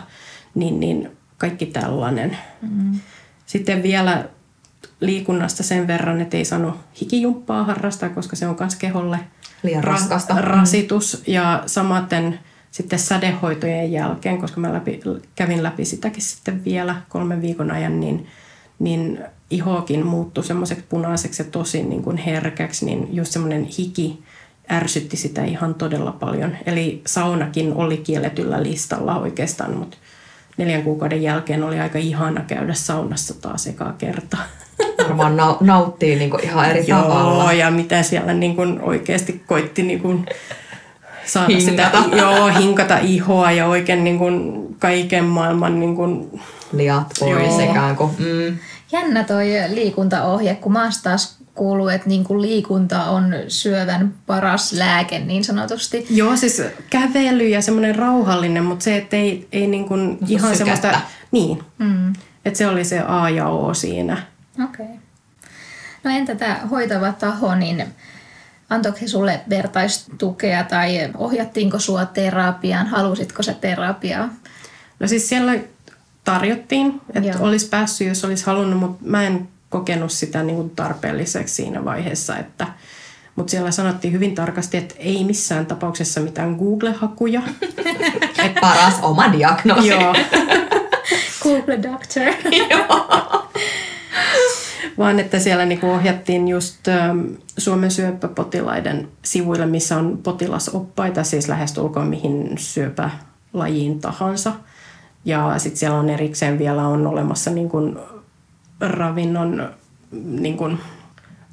Niin, niin kaikki tällainen. Mm. Sitten vielä liikunnasta sen verran, että ei saanut hikijumppaa harrastaa, koska se on myös keholle Liian ra- raskasta. rasitus. Ja samaten sitten sädehoitojen jälkeen, koska mä läpi, kävin läpi sitäkin sitten vielä kolmen viikon ajan, niin, niin ihokin muuttui semmoiseksi punaiseksi ja tosi niin kuin herkäksi, niin just semmoinen hiki ärsytti sitä ihan todella paljon. Eli saunakin oli kielletyllä listalla oikeastaan, mutta neljän kuukauden jälkeen oli aika ihana käydä saunassa taas ekaa kertaa. Varmaan na- nauttii niin kuin ihan eri Joo, tavalla. ja mitä siellä niin kuin oikeasti koitti niin kuin saada hinkata. sitä, joo, hinkata ihoa ja oikein niin kuin kaiken maailman niin kuin, liat pois ikään kuin. Mm. Jännä toi liikuntaohje, kun mä taas kuuluu, että niin kuin liikunta on syövän paras lääke niin sanotusti. Joo, siis kävely ja semmoinen rauhallinen, mutta se, että ei, ei niin kuin no, ihan semmoista... Niin, mm. että se oli se A ja O siinä. Okei. Okay. No entä tämä hoitava taho, niin antoiko he sulle vertaistukea tai ohjattiinko sua terapiaan? Halusitko se terapiaa? No siis siellä tarjottiin, että Joo. olisi päässyt, jos olisi halunnut, mutta mä en kokenut sitä niin kuin tarpeelliseksi siinä vaiheessa, että mutta siellä sanottiin hyvin tarkasti, että ei missään tapauksessa mitään Google-hakuja. <laughs> Et paras oma diagnoosi. Joo. <laughs> Google Doctor. <laughs> Vaan että siellä niinku ohjattiin just ähm, Suomen syöpäpotilaiden sivuille, missä on potilasoppaita, siis lähestulkoon mihin syöpälajiin tahansa. Ja sitten siellä on erikseen vielä on olemassa niin kuin ravinnon niin kuin,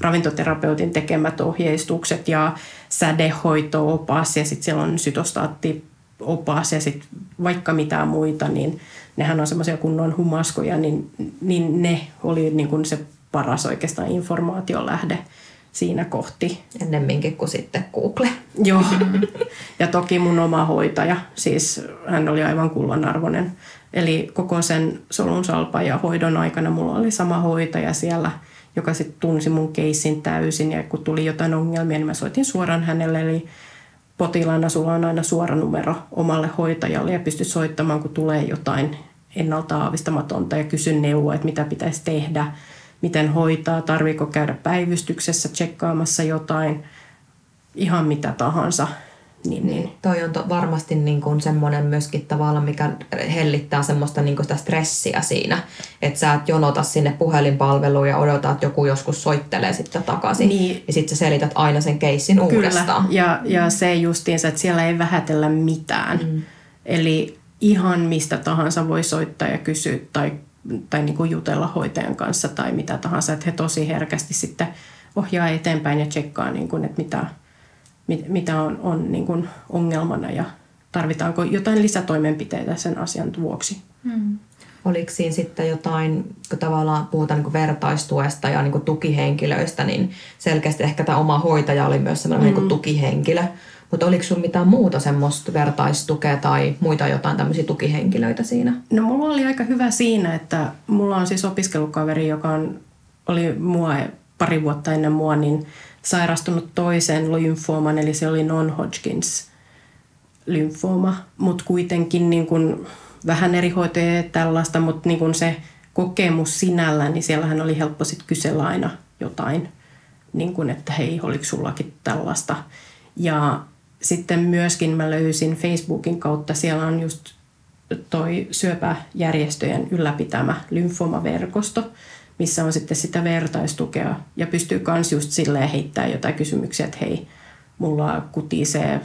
ravintoterapeutin tekemät ohjeistukset ja sädehoito-opas ja sitten siellä on sytostaattiopas ja sitten vaikka mitä muita, niin nehän on semmoisia kunnon humaskoja, niin, niin ne oli niin kuin se paras oikeastaan informaatiolähde siinä kohti. Ennemminkin kuin sitten Google. Joo. <laughs> Ja toki mun oma hoitaja, siis hän oli aivan kullanarvoinen Eli koko sen solun salpa ja hoidon aikana mulla oli sama hoitaja siellä, joka sitten tunsi mun keissin täysin. Ja kun tuli jotain ongelmia, niin mä soitin suoraan hänelle. Eli potilaana sulla on aina suora numero omalle hoitajalle ja pystyt soittamaan, kun tulee jotain ennalta aavistamatonta ja kysyn neuvoa, että mitä pitäisi tehdä, miten hoitaa, tarviiko käydä päivystyksessä tsekkaamassa jotain, ihan mitä tahansa – niin, niin. Toi on to, varmasti niin kuin semmoinen myöskin tavalla, mikä hellittää semmoista niin kuin sitä stressiä siinä, että sä et jonota sinne puhelinpalveluun ja odotat, että joku joskus soittelee sitten takaisin. Niin. Ja sitten sä selität aina sen keissin Kyllä. uudestaan. Ja, ja se justiinsa, että siellä ei vähätellä mitään. Mm. Eli ihan mistä tahansa voi soittaa ja kysyä tai, tai niin kuin jutella hoitajan kanssa tai mitä tahansa. Että he tosi herkästi sitten ohjaa eteenpäin ja tsekkaa, niin kuin, että mitä, mitä on, on niin kuin ongelmana ja tarvitaanko jotain lisätoimenpiteitä sen asian vuoksi. Hmm. Oliko siinä sitten jotain, kun tavallaan puhutaan niin vertaistuesta ja niin tukihenkilöistä, niin selkeästi ehkä tämä oma hoitaja oli myös sellainen mm. niin tukihenkilö. Mutta oliko sinulla mitään muuta semmoista vertaistukea tai muita jotain tämmöisiä tukihenkilöitä siinä? No mulla oli aika hyvä siinä, että mulla on siis opiskelukaveri, joka on, oli mua pari vuotta ennen mua, niin sairastunut toiseen lymfooman, eli se oli non-Hodgkins lymfooma, mutta kuitenkin niin kun, vähän eri hoitoja ja tällaista, mutta niin kun se kokemus sinällään, niin siellähän oli helppo sitten kysellä aina jotain, niin kun, että hei, oliko sullakin tällaista. Ja sitten myöskin mä löysin Facebookin kautta, siellä on just toi syöpäjärjestöjen ylläpitämä lymfomaverkosto, missä on sitten sitä vertaistukea ja pystyy myös just silleen heittämään jotain kysymyksiä, että hei, mulla kutisee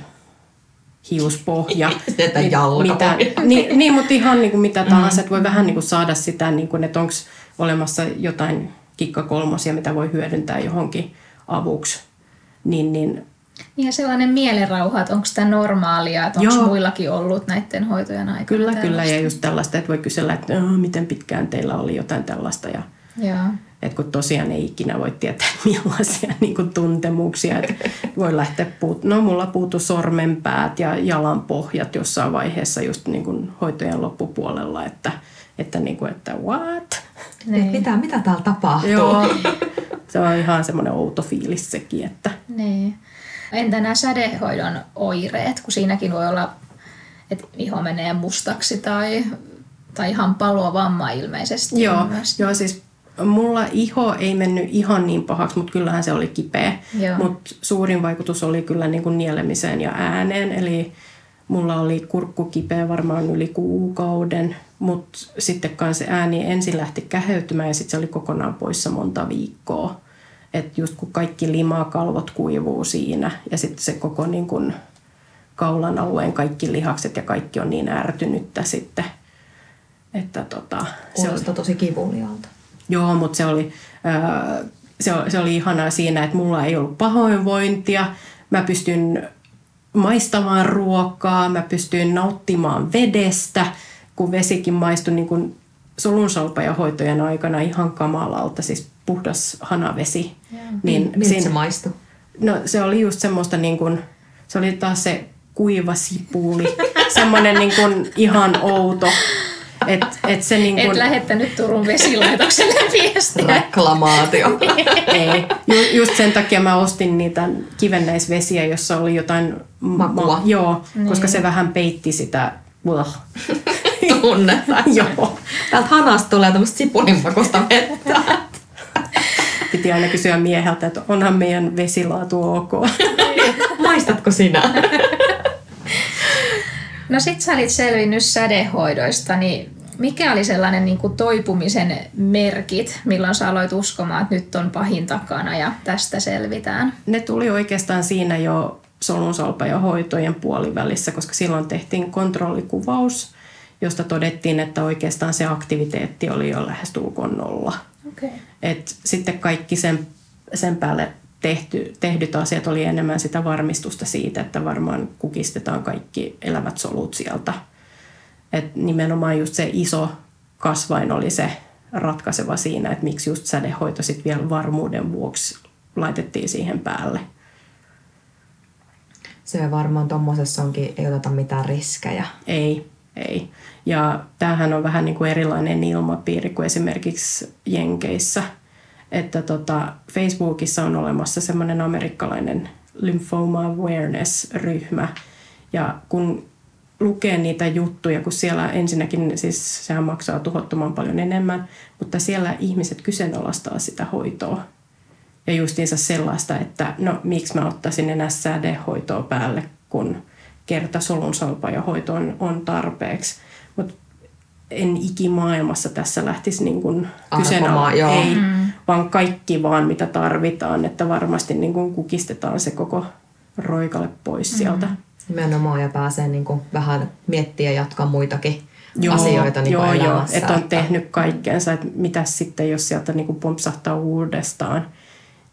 hiuspohja. <laughs> Että mitä, <laughs> niin, niin, mutta ihan niin kuin mitä tahansa, mm. että voi vähän niin kuin saada sitä, niin kuin, että onko olemassa jotain kikkakolmosia, mitä voi hyödyntää johonkin avuksi. Niin, niin ja sellainen mielenrauha, että onko tämä normaalia, että onko muillakin ollut näiden hoitojen aikana Kyllä, tällaista. kyllä. Ja just tällaista, että voi kysellä, että miten pitkään teillä oli jotain tällaista. Ja, Joo. Että kun tosiaan ei ikinä voi tietää <laughs> millaisia niin kuin tuntemuksia. Että voi lähteä puut... No mulla puutu sormenpäät ja jalan pohjat jossain vaiheessa just niin kuin hoitojen loppupuolella. Että, että, niin kuin, että what? Niin. Mitä, mitä täällä tapahtuu? Joo. <laughs> Se on ihan semmoinen outo fiilis sekin. Että... Niin. Entä nämä sädehoidon oireet, kun siinäkin voi olla, että iho menee mustaksi tai, tai ihan vamma ilmeisesti. Joo, joo, siis mulla iho ei mennyt ihan niin pahaksi, mutta kyllähän se oli kipeä. Mutta suurin vaikutus oli kyllä niin kuin nielemiseen ja ääneen. Eli mulla oli kurkku kipeä varmaan yli kuukauden, mutta sitten se ääni ensin lähti käheytymään ja sitten se oli kokonaan poissa monta viikkoa. Että just kun kaikki limakalvot kuivuu siinä ja sitten se koko niin kuin kaulan alueen kaikki lihakset ja kaikki on niin ärtynyttä sitten. Että tota, se oli tosi kivulialta. Joo, mutta se oli, se, se oli ihanaa siinä, että mulla ei ollut pahoinvointia. Mä pystyn maistamaan ruokaa, mä pystyin nauttimaan vedestä, kun vesikin maistui niin kuin hoitojen aikana ihan kamalalta, siis puhdas hanavesi. Niin, Miltä siinä, se maistui? No se oli just semmoista niin kuin, se oli taas se kuiva sipuli, <laughs> semmoinen niin kuin ihan outo. Et, et, se niin kun... et lähettänyt Turun vesilaitokselle <laughs> viestiä. Reklamaatio. <laughs> Ei. Ju, just sen takia mä ostin niitä kivennäisvesiä, jossa oli jotain... Makua. Ma- joo, niin. koska se vähän peitti sitä... Tunnetta. joo. Täältä hanasta tulee tämmöistä sipulinpakosta vettä. Piti aina kysyä mieheltä, että onhan meidän vesilaatu ok. Maistatko sinä? No sit sä olit selvinnyt sädehoidoista, niin mikä oli sellainen niin kuin toipumisen merkit, milloin sä aloit uskomaan, että nyt on pahin takana ja tästä selvitään? Ne tuli oikeastaan siinä jo hoitojen puolivälissä, koska silloin tehtiin kontrollikuvaus, josta todettiin, että oikeastaan se aktiviteetti oli jo lähestulkoon nolla. Okay. Et sitten kaikki sen, sen päälle tehty, tehdyt asiat oli enemmän sitä varmistusta siitä, että varmaan kukistetaan kaikki elävät solut sieltä. Et nimenomaan just se iso kasvain oli se ratkaiseva siinä, että miksi just sädehoito sitten vielä varmuuden vuoksi laitettiin siihen päälle. Se varmaan tuommoisessa onkin, ei oteta mitään riskejä. Ei, ei. Ja tämähän on vähän niin kuin erilainen ilmapiiri kuin esimerkiksi Jenkeissä – että tota, Facebookissa on olemassa semmoinen amerikkalainen Lymphoma Awareness-ryhmä. Ja kun lukee niitä juttuja, kun siellä ensinnäkin, siis sehän maksaa tuhottoman paljon enemmän, mutta siellä ihmiset kyseenalaistaa sitä hoitoa. Ja justiinsa sellaista, että no miksi mä ottaisin enää sädehoitoa päälle, kun kerta solunsalpa ja hoito on, on tarpeeksi. Mutta en ikimaailmassa tässä lähtisi niin kuin kyseenalaistamaan. Ei, mm vaan kaikki vaan mitä tarvitaan, että varmasti niin kuin kukistetaan se koko roikalle pois mm. sieltä. Nimenomaan ja pääsee niin kuin vähän miettiä ja jatkaa muitakin joo, asioita niin joo, joo, että on tehnyt kaikkeensa, että mitä sitten jos sieltä niin kuin pompsahtaa uudestaan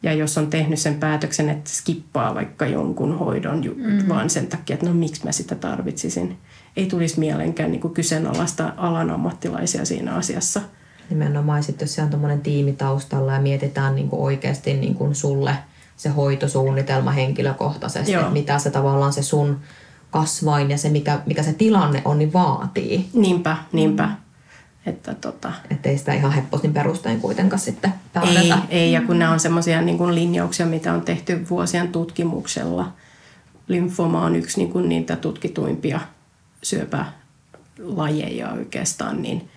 ja jos on tehnyt sen päätöksen, että skippaa vaikka jonkun hoidon mm. vaan sen takia, että no miksi mä sitä tarvitsisin. Ei tulisi mielenkään niin kyseenalaista alan ammattilaisia siinä asiassa – Nimenomaan sitten, jos se on tuommoinen tiimi taustalla ja mietitään niin kuin oikeasti niin kuin sulle se hoitosuunnitelma henkilökohtaisesti, Joo. että mitä se tavallaan se sun kasvain ja se mikä, mikä se tilanne on, niin vaatii. Niinpä, niinpä. Että tota, Että ei sitä ihan hepposin perustein kuitenkaan sitten ei, päätetä. ei, ja kun nämä on semmoisia niin linjauksia, mitä on tehty vuosien tutkimuksella. Lymfoma on yksi niin kuin niitä tutkituimpia syöpälajeja oikeastaan, niin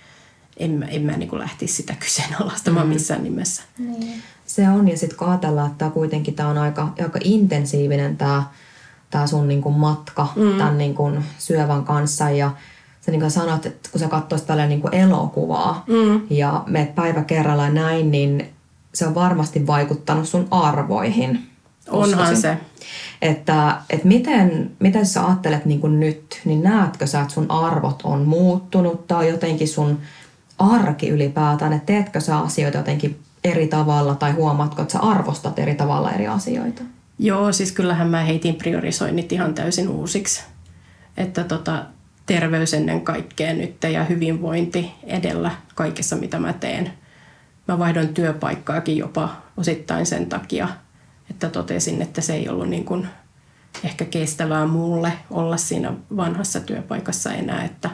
en mä, en mä niin kuin lähtisi sitä kyseenalaistamaan missään nimessä. Niin. Se on, ja sitten kun ajatellaan, että tää kuitenkin tämä on aika, aika intensiivinen tämä tää sun niinku matka mm. tämän niinku syövän kanssa. Ja sä niin kuin sanoit, että kun sä katsoisit tällä niinku elokuvaa mm. ja meet päivä kerrallaan ja näin, niin se on varmasti vaikuttanut sun arvoihin. Onhan uskoisin. se. Että, että miten, miten sä ajattelet niin kuin nyt, niin näetkö sä, että sun arvot on muuttunut tai jotenkin sun arki ylipäätään, että teetkö sä asioita jotenkin eri tavalla tai huomaatko, että sä arvostat eri tavalla eri asioita? Joo, siis kyllähän mä heitin priorisoinnit ihan täysin uusiksi. Että tota, terveys ennen kaikkea nyt ja hyvinvointi edellä kaikessa, mitä mä teen. Mä vaihdoin työpaikkaakin jopa osittain sen takia, että totesin, että se ei ollut niin kuin ehkä kestävää mulle olla siinä vanhassa työpaikassa enää, että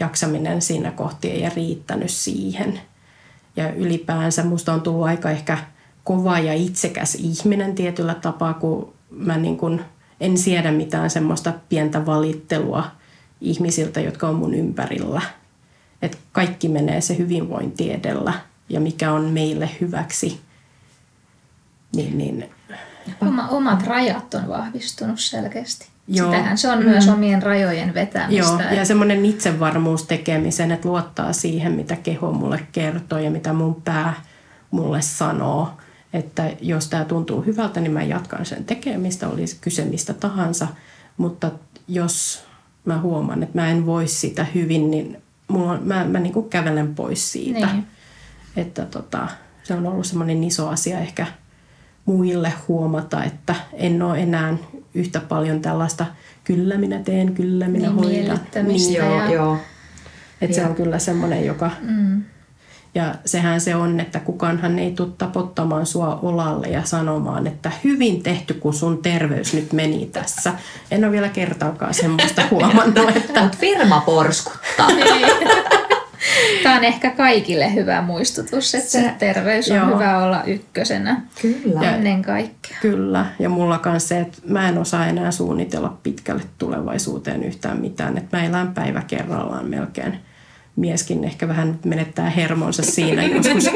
jaksaminen siinä kohti ei riittänyt siihen. Ja ylipäänsä musta on tullut aika ehkä kova ja itsekäs ihminen tietyllä tapaa, kun mä niin kuin en siedä mitään semmoista pientä valittelua ihmisiltä, jotka on mun ympärillä. Että kaikki menee se hyvinvointi edellä ja mikä on meille hyväksi. Niin, niin Oma, omat rajat on vahvistunut selkeästi. Joo. Sitähän se on mm. myös omien rajojen vetämistä. Joo, että- ja semmoinen itsevarmuus tekemisen, että luottaa siihen, mitä keho mulle kertoo ja mitä mun pää mulle sanoo. Että jos tämä tuntuu hyvältä, niin mä jatkan sen tekemistä, olisi kyse mistä tahansa. Mutta jos mä huomaan, että mä en voi sitä hyvin, niin mulla on, mä, mä niin kuin kävelen pois siitä. Niin. Että tota, se on ollut semmoinen iso asia ehkä muille huomata, että en ole enää yhtä paljon tällaista kyllä minä teen, kyllä minä Niin, hoidan. Niin, Ja- Joo, joo. että se Joo. on kyllä semmoinen, joka... Mm. Ja sehän se on, että kukaanhan ei tule tapottamaan sua olalle ja sanomaan, että hyvin tehty, kun sun terveys nyt meni tässä. En ole vielä kertaakaan semmoista <laughs> huomannut, että Mutta firma porskuttaa. <laughs> Tämä on ehkä kaikille hyvä muistutus, että se, terveys on joo. hyvä olla ykkösenä Kyllä. Ja- ennen kaikkea. Kyllä, ja mulla se, että mä en osaa enää suunnitella pitkälle tulevaisuuteen yhtään mitään. Että mä elän päivä kerrallaan melkein. Mieskin ehkä vähän menettää hermonsa siinä joskus.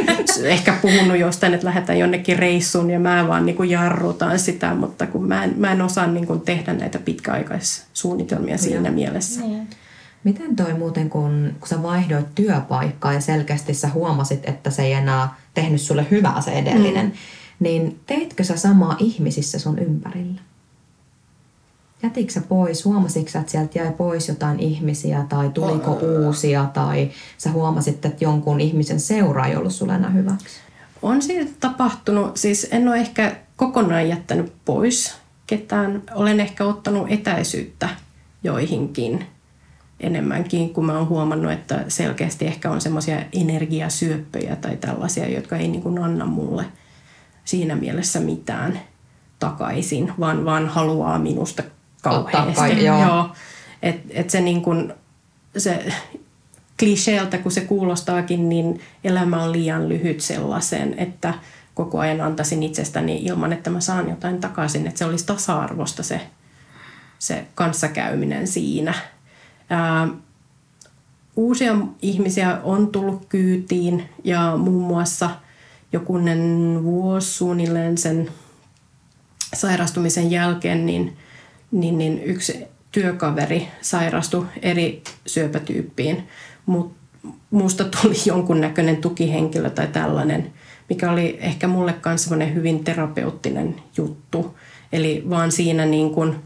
Ehkä puhunut jostain, että lähdetään jonnekin reissuun ja mä vaan niin kuin jarrutan sitä, mutta kun mä en, mä en osaa niin kuin tehdä näitä pitkäaikaissuunnitelmia siinä mielessä. Niin. Miten toi muuten, kun, kun sä vaihdoit työpaikkaa ja selkeästi sä huomasit, että se ei enää tehnyt sulle hyvää se edellinen, mm. niin teitkö sä samaa ihmisissä sun ympärillä? Jätitkö sä pois? Huomasitko sä, että sieltä jäi pois jotain ihmisiä tai tuliko uusia tai sä huomasit, että jonkun ihmisen seura ei ollut sulle enää hyväksi? On siitä tapahtunut, siis en ole ehkä kokonaan jättänyt pois ketään. Olen ehkä ottanut etäisyyttä joihinkin enemmänkin, kun mä oon huomannut, että selkeästi ehkä on semmoisia energiasyöppöjä tai tällaisia, jotka ei niin anna mulle siinä mielessä mitään takaisin, vaan, vaan haluaa minusta kauheasti. kai- joo. joo. Et, et se niin kuin, se kliseeltä, kun se kuulostaakin, niin elämä on liian lyhyt sellaisen, että koko ajan antaisin itsestäni ilman, että mä saan jotain takaisin, että se olisi tasa-arvosta se, se kanssakäyminen siinä. Ää, uusia ihmisiä on tullut kyytiin ja muun muassa jokunen vuosi suunnilleen sen sairastumisen jälkeen, niin, niin, niin yksi työkaveri sairastui eri syöpätyyppiin, mutta musta tuli <laughs> jonkunnäköinen tukihenkilö tai tällainen, mikä oli ehkä mulle myös semmoinen hyvin terapeuttinen juttu. Eli vaan siinä niin kun,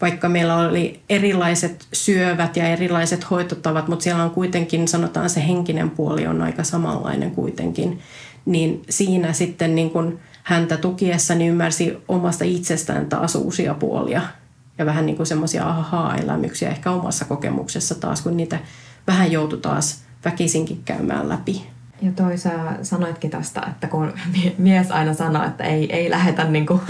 vaikka meillä oli erilaiset syövät ja erilaiset hoitotavat, mutta siellä on kuitenkin, sanotaan se henkinen puoli on aika samanlainen kuitenkin, niin siinä sitten niin kun häntä tukiessani ymmärsi omasta itsestään taas uusia puolia ja vähän niin kuin semmoisia ahaa-elämyksiä ehkä omassa kokemuksessa taas, kun niitä vähän joutui taas väkisinkin käymään läpi. Ja toi sä sanoitkin tästä, että kun mies aina sanoo, että ei, ei lähetä niin, kuin,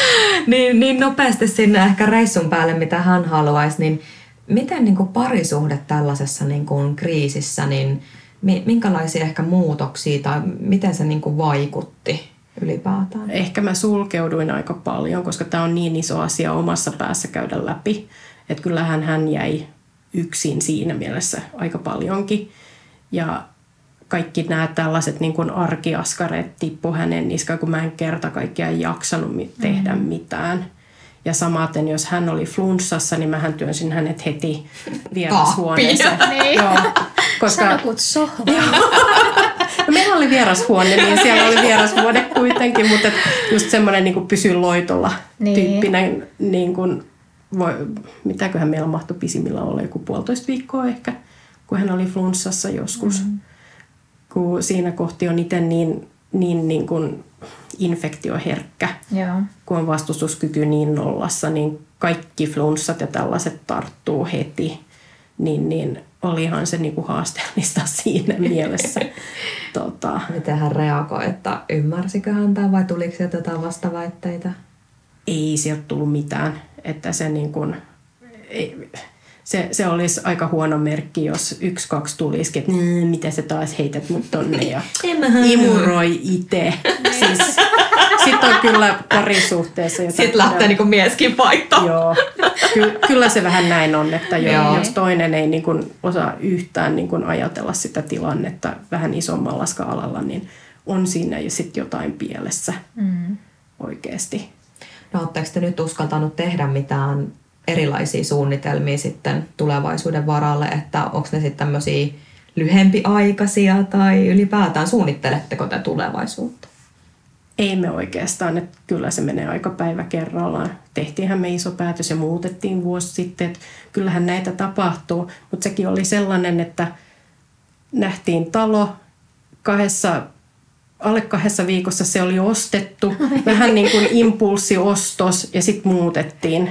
<laughs> niin, niin nopeasti sinne ehkä reissun päälle, mitä hän haluaisi, niin miten niin kuin parisuhde tällaisessa niin kuin kriisissä, niin minkälaisia ehkä muutoksia tai miten se niin kuin vaikutti ylipäätään? Ehkä mä sulkeuduin aika paljon, koska tämä on niin iso asia omassa päässä käydä läpi. Että kyllähän hän jäi yksin siinä mielessä aika paljonkin. Ja kaikki nämä tällaiset niin kuin arkiaskareet tippu hänen niskaan, kun mä en kerta kaikkiaan jaksanut tehdä mm. mitään. Ja samaten, jos hän oli flunssassa, niin mähän työnsin hänet heti vierashuoneeseen. <laughs> niin. Joo, koska... Sanokut <laughs> <laughs> no, meillä oli vierashuone, niin siellä oli vierashuone kuitenkin, mutta just semmoinen niin pysy loitolla niin. tyyppinen, niin kuin, voi, mitäköhän meillä mahtui pisimmillä olla, joku puolitoista viikkoa ehkä, kun hän oli flunssassa joskus. Mm kun siinä kohti on itse niin, niin, niin kuin infektioherkkä, Joo. kun on vastustuskyky niin nollassa, niin kaikki flunssat ja tällaiset tarttuu heti, niin, niin olihan se niin kuin haasteellista <laughs> siinä mielessä. tota. Miten hän reagoi, että ymmärsikö hän tämän vai tuliko sieltä jotain vastaväitteitä? Ei sieltä tullut mitään, että se niin kuin, ei, se, se olisi aika huono merkki, jos yksi, kaksi tulisikin, että mmm, miten se taas heität mut tonne ja <laughs> imuroi itse. Siis, Sitten on kyllä parisuhteessa. Sitten lähtee niin mieskin vaihtoon. Joo, Ky- kyllä se vähän näin on, että jo, jos toinen ei niin kuin osaa yhtään niin kuin ajatella sitä tilannetta vähän isommalla skaalalla, niin on siinä jo sitten jotain pielessä mm. oikeasti. No oletteko te nyt uskaltanut tehdä mitään erilaisia suunnitelmia sitten tulevaisuuden varalle, että onko ne sitten tämmöisiä lyhempiaikaisia tai ylipäätään suunnitteletteko te tulevaisuutta? Ei me oikeastaan, että kyllä se menee aika päivä kerrallaan. Tehtiinhän me iso päätös ja muutettiin vuosi sitten, että kyllähän näitä tapahtuu, mutta sekin oli sellainen, että nähtiin talo kahdessa alle kahdessa viikossa se oli ostettu, vähän niin kuin impulssiostos ja sitten muutettiin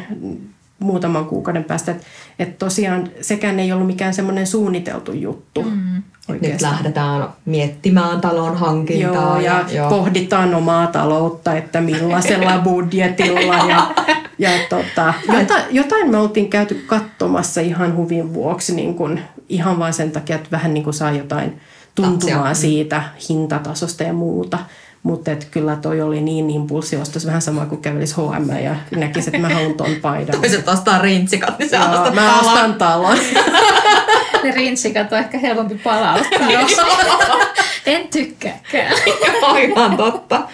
muutaman kuukauden päästä. Että et tosiaan sekään ei ollut mikään semmoinen suunniteltu juttu. Mm. Nyt lähdetään miettimään talon hankintaa. Joo, ja, ja jo. pohditaan omaa taloutta, että millaisella <laughs> budjetilla. Ja, <laughs> ja tota, jotain, jotain me oltiin käyty katsomassa ihan huvin vuoksi, niin kun, ihan vain sen takia, että vähän niin kuin saa jotain tuntumaa siitä hintatasosta ja muuta. Mutta kyllä toi oli niin impulsiostos, vähän sama kuin kävelisi H&M ja näkisi, että mä haluan ton paidan. <laughs> Toiset ostaa rintsikat, niin sä Joo, ostat mä talon. ostan talon. ne rintsikat on ehkä helpompi palauttaa. <laughs> en tykkääkään. <laughs> Aivan totta.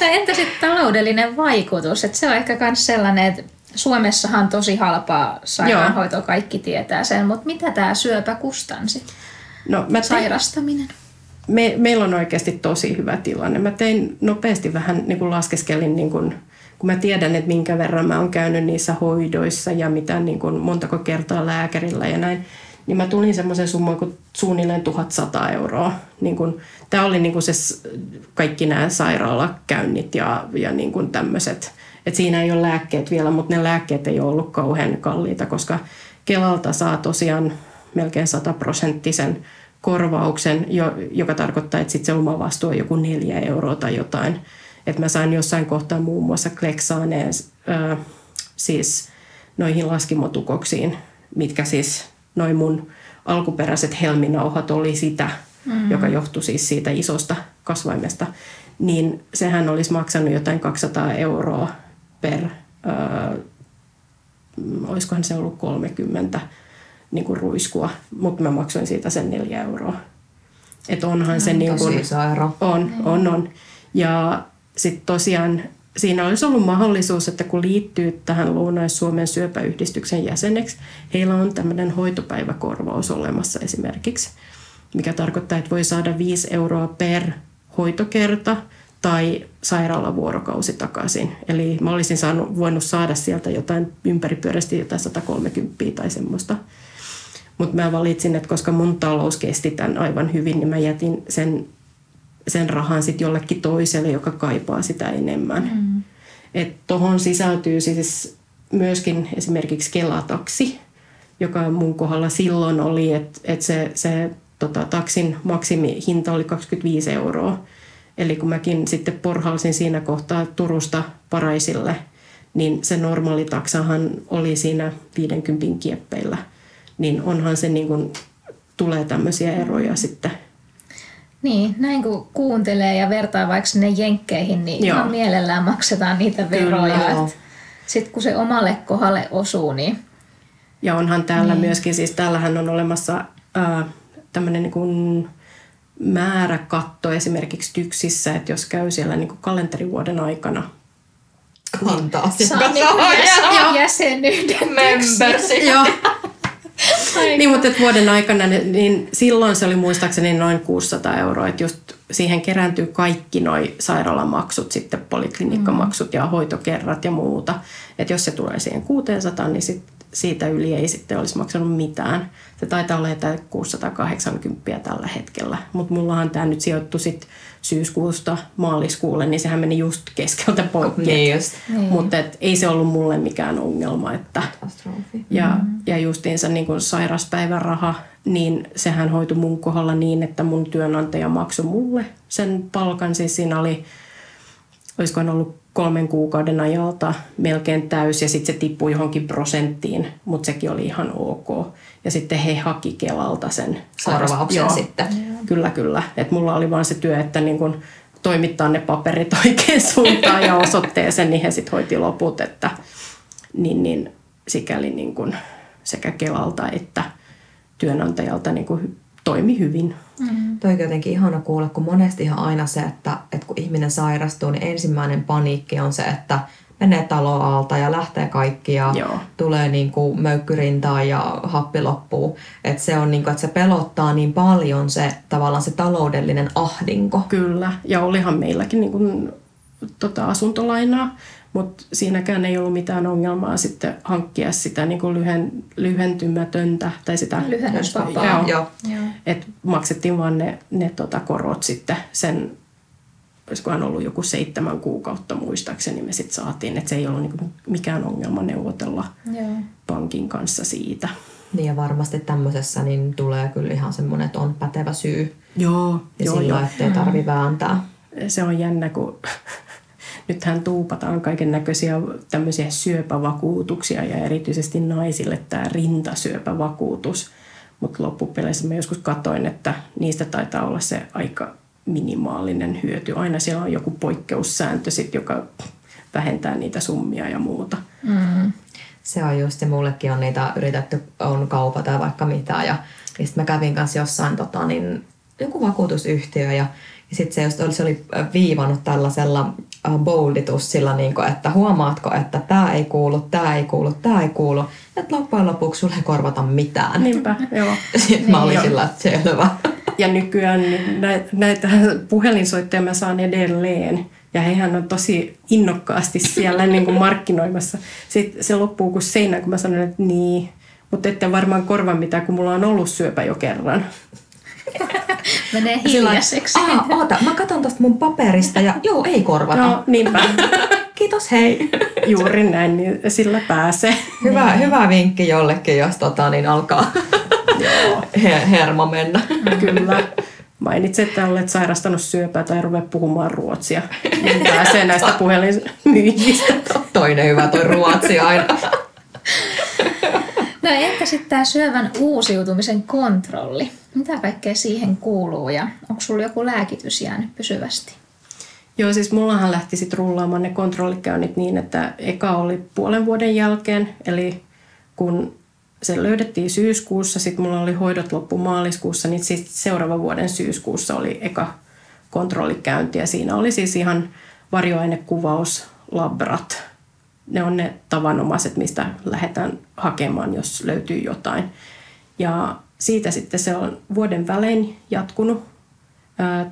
no entä sitten taloudellinen vaikutus? Et se on ehkä myös sellainen, että Suomessahan on tosi halpaa sairaanhoito, kaikki tietää sen, mutta mitä tämä syöpä kustansi? No, mä te... Sairastaminen me, meillä on oikeasti tosi hyvä tilanne. Mä tein nopeasti vähän, niin kuin laskeskelin, niin kuin, kun mä tiedän, että minkä verran mä oon käynyt niissä hoidoissa ja mitä niin kuin, montako kertaa lääkärillä ja näin, niin mä tulin semmoisen summan kuin suunnilleen 1100 euroa. Niin kuin, tämä oli niin kuin se, kaikki nämä sairaalakäynnit ja, ja niin kuin tämmöiset. Et siinä ei ole lääkkeet vielä, mutta ne lääkkeet ei ole ollut kauhean kalliita, koska Kelalta saa tosiaan melkein sataprosenttisen korvauksen, joka tarkoittaa, että sitten se oma vastuu on joku neljä euroa tai jotain. Että mä sain jossain kohtaa muun muassa kleksaaneen äh, siis noihin laskimotukoksiin, mitkä siis noin mun alkuperäiset helminauhat oli sitä, mm. joka johtui siis siitä isosta kasvaimesta, niin sehän olisi maksanut jotain 200 euroa per, äh, olisikohan se ollut 30 niin kuin ruiskua, mutta mä maksoin siitä sen neljä euroa. Että onhan no, se niin kuin, on, on, on. Ja sitten tosiaan siinä olisi ollut mahdollisuus, että kun liittyy tähän Lounais-Suomen syöpäyhdistyksen jäseneksi, heillä on tämmöinen hoitopäiväkorvaus olemassa esimerkiksi, mikä tarkoittaa, että voi saada 5 euroa per hoitokerta tai sairaalavuorokausi takaisin. Eli mä olisin saanut, voinut saada sieltä jotain ympäripyörästi jotain 130 tai semmoista. Mutta mä valitsin, että koska mun talous kesti tämän aivan hyvin, niin mä jätin sen, sen rahan sitten jollekin toiselle, joka kaipaa sitä enemmän. Mm. Että tohon sisältyy siis myöskin esimerkiksi Kelataksi, joka mun kohdalla silloin oli, että, että se, se tota, taksin maksimihinta oli 25 euroa. Eli kun mäkin sitten porhalsin siinä kohtaa Turusta Paraisille, niin se normaali taksahan oli siinä 50 kieppeillä. Niin onhan se niin kuin, tulee tämmöisiä eroja sitten. Niin, näin kun kuuntelee ja vertaa vaikka sinne jenkkeihin, niin Joo. ihan mielellään maksetaan niitä veroja. Sitten kun se omalle kohdalle osuu, niin Ja onhan täällä niin. myöskin, siis täällähän on olemassa ää, tämmöinen niin kuin määräkatto esimerkiksi tyksissä, että jos käy siellä niin kuin kalenterivuoden aikana, Kantaa saa niinku jäs- jäsenyyden. Membership. Joo. <laughs> niin, mutta et vuoden aikana, niin- niin silloin se oli muistaakseni noin 600 euroa, että just siihen kerääntyy kaikki noi sairaalamaksut, sitten poliklinikkamaksut ja hoitokerrat ja muuta. Että jos se tulee siihen 600, niin sit siitä yli ei sitten olisi maksanut mitään. Se taitaa olla jotain 680 tällä hetkellä, mutta mullahan tämä nyt sijoittui sit syyskuusta maaliskuulle, niin sehän meni just keskeltä poikki. Niin just. Niin. Mutta ei se ollut mulle mikään ongelma, että Katastrofi. ja, mm. ja justiinsa niin kuin sairaspäiväraha, niin sehän hoitui mun kohdalla niin, että mun työnantaja maksoi mulle sen palkan. Siis siinä oli, olisikohan ollut kolmen kuukauden ajalta melkein täys ja sitten se tippui johonkin prosenttiin, mutta sekin oli ihan ok. Ja sitten he haki Kelalta sen Korvauksen Joo. sitten. Kyllä, kyllä. Et mulla oli vaan se työ, että niin kun toimittaa ne paperit <laughs> oikein suuntaan ja osoitteeseen, niin he sitten hoiti loput. Että, niin, niin sikäli niin kun sekä Kelalta että työnantajalta niin kun toimi hyvin. Toi on jotenkin ihana kuulla, kun monesti ihan aina se, että, että kun ihminen sairastuu, niin ensimmäinen paniikki on se, että menee talo alta ja lähtee kaikki ja Joo. tulee niin kuin möykkyrintaa ja happi loppuu. Että se on niin kuin, että se pelottaa niin paljon se tavallaan se taloudellinen ahdinko. Kyllä, ja olihan meilläkin niin kun, tota, asuntolainaa, mutta siinäkään ei ollut mitään ongelmaa sitten hankkia sitä niin kun lyhen, lyhentymätöntä tai sitä Lyhennysvapaa. Joo. Joo. Joo. Et maksettiin vaan ne, ne tota korot sitten sen, olisikohan ollut joku seitsemän kuukautta muistaakseni me sitten saatiin, että se ei ollut niinku mikään ongelma neuvotella Joo. pankin kanssa siitä. Niin ja varmasti tämmöisessä niin tulee kyllä ihan semmoinen, että on pätevä syy. Joo, Ja joo, sillä, joo. ettei tarvi vääntää. Se on jännä, kun nythän tuupataan kaiken näköisiä tämmöisiä syöpävakuutuksia ja erityisesti naisille tämä rintasyöpävakuutus. Mutta loppupeleissä mä joskus katoin, että niistä taitaa olla se aika minimaalinen hyöty. Aina siellä on joku poikkeussääntö, sit, joka vähentää niitä summia ja muuta. Mm. Se on just se, mullekin on niitä yritetty, on kaupata ja vaikka mitä. Ja, ja sitten mä kävin kanssa jossain tota, niin, joku vakuutusyhtiö ja, ja sitten se, se oli viivannut tällaisella äh, bolditussilla, niin kuin, että huomaatko, että tämä ei kuulu, tämä ei kuulu, tämä ei kuulu. Että loppujen lopuksi sulle ei korvata mitään. Niinpä, <laughs> joo. Sitten mä olin Joo. sillä, että selvä. <laughs> Ja nykyään niin näitä, puhelinsoittajia mä saan edelleen. Ja hehän on tosi innokkaasti siellä <laughs> niin kuin markkinoimassa. Sitten se loppuu kuin seinä, kun mä sanon, että niin. Mutta ette varmaan korva mitään, kun mulla on ollut syöpä jo kerran. <laughs> Menee Sillä- hiljaiseksi. Aa, oota, mä katson tosta mun paperista ja joo, ei korvata. No niinpä, <laughs> Kiitos, hei. <laughs> juuri näin, niin sillä pääsee. Hyvä, hyvä vinkki jollekin, jos tota, niin alkaa he, hermo mennä. Kyllä. Mainitse, että olet sairastanut syöpää tai ruvea puhumaan ruotsia. Niin pääsee näistä puhelinmyyjistä. Toinen hyvä, toi ruotsi aina. No entä sitten tämä syövän uusiutumisen kontrolli? Mitä kaikkea siihen kuuluu ja onko sulla joku lääkitys jäänyt pysyvästi? Joo, siis mullahan lähti sitten rullaamaan ne kontrollikäynnit niin, että eka oli puolen vuoden jälkeen, eli kun se löydettiin syyskuussa, sitten mulla oli hoidot loppu maaliskuussa, niin sitten seuraavan vuoden syyskuussa oli eka kontrollikäynti ja siinä oli siis ihan varjoainekuvaus, labrat. Ne on ne tavanomaiset, mistä lähdetään hakemaan, jos löytyy jotain. Ja siitä sitten se on vuoden välein jatkunut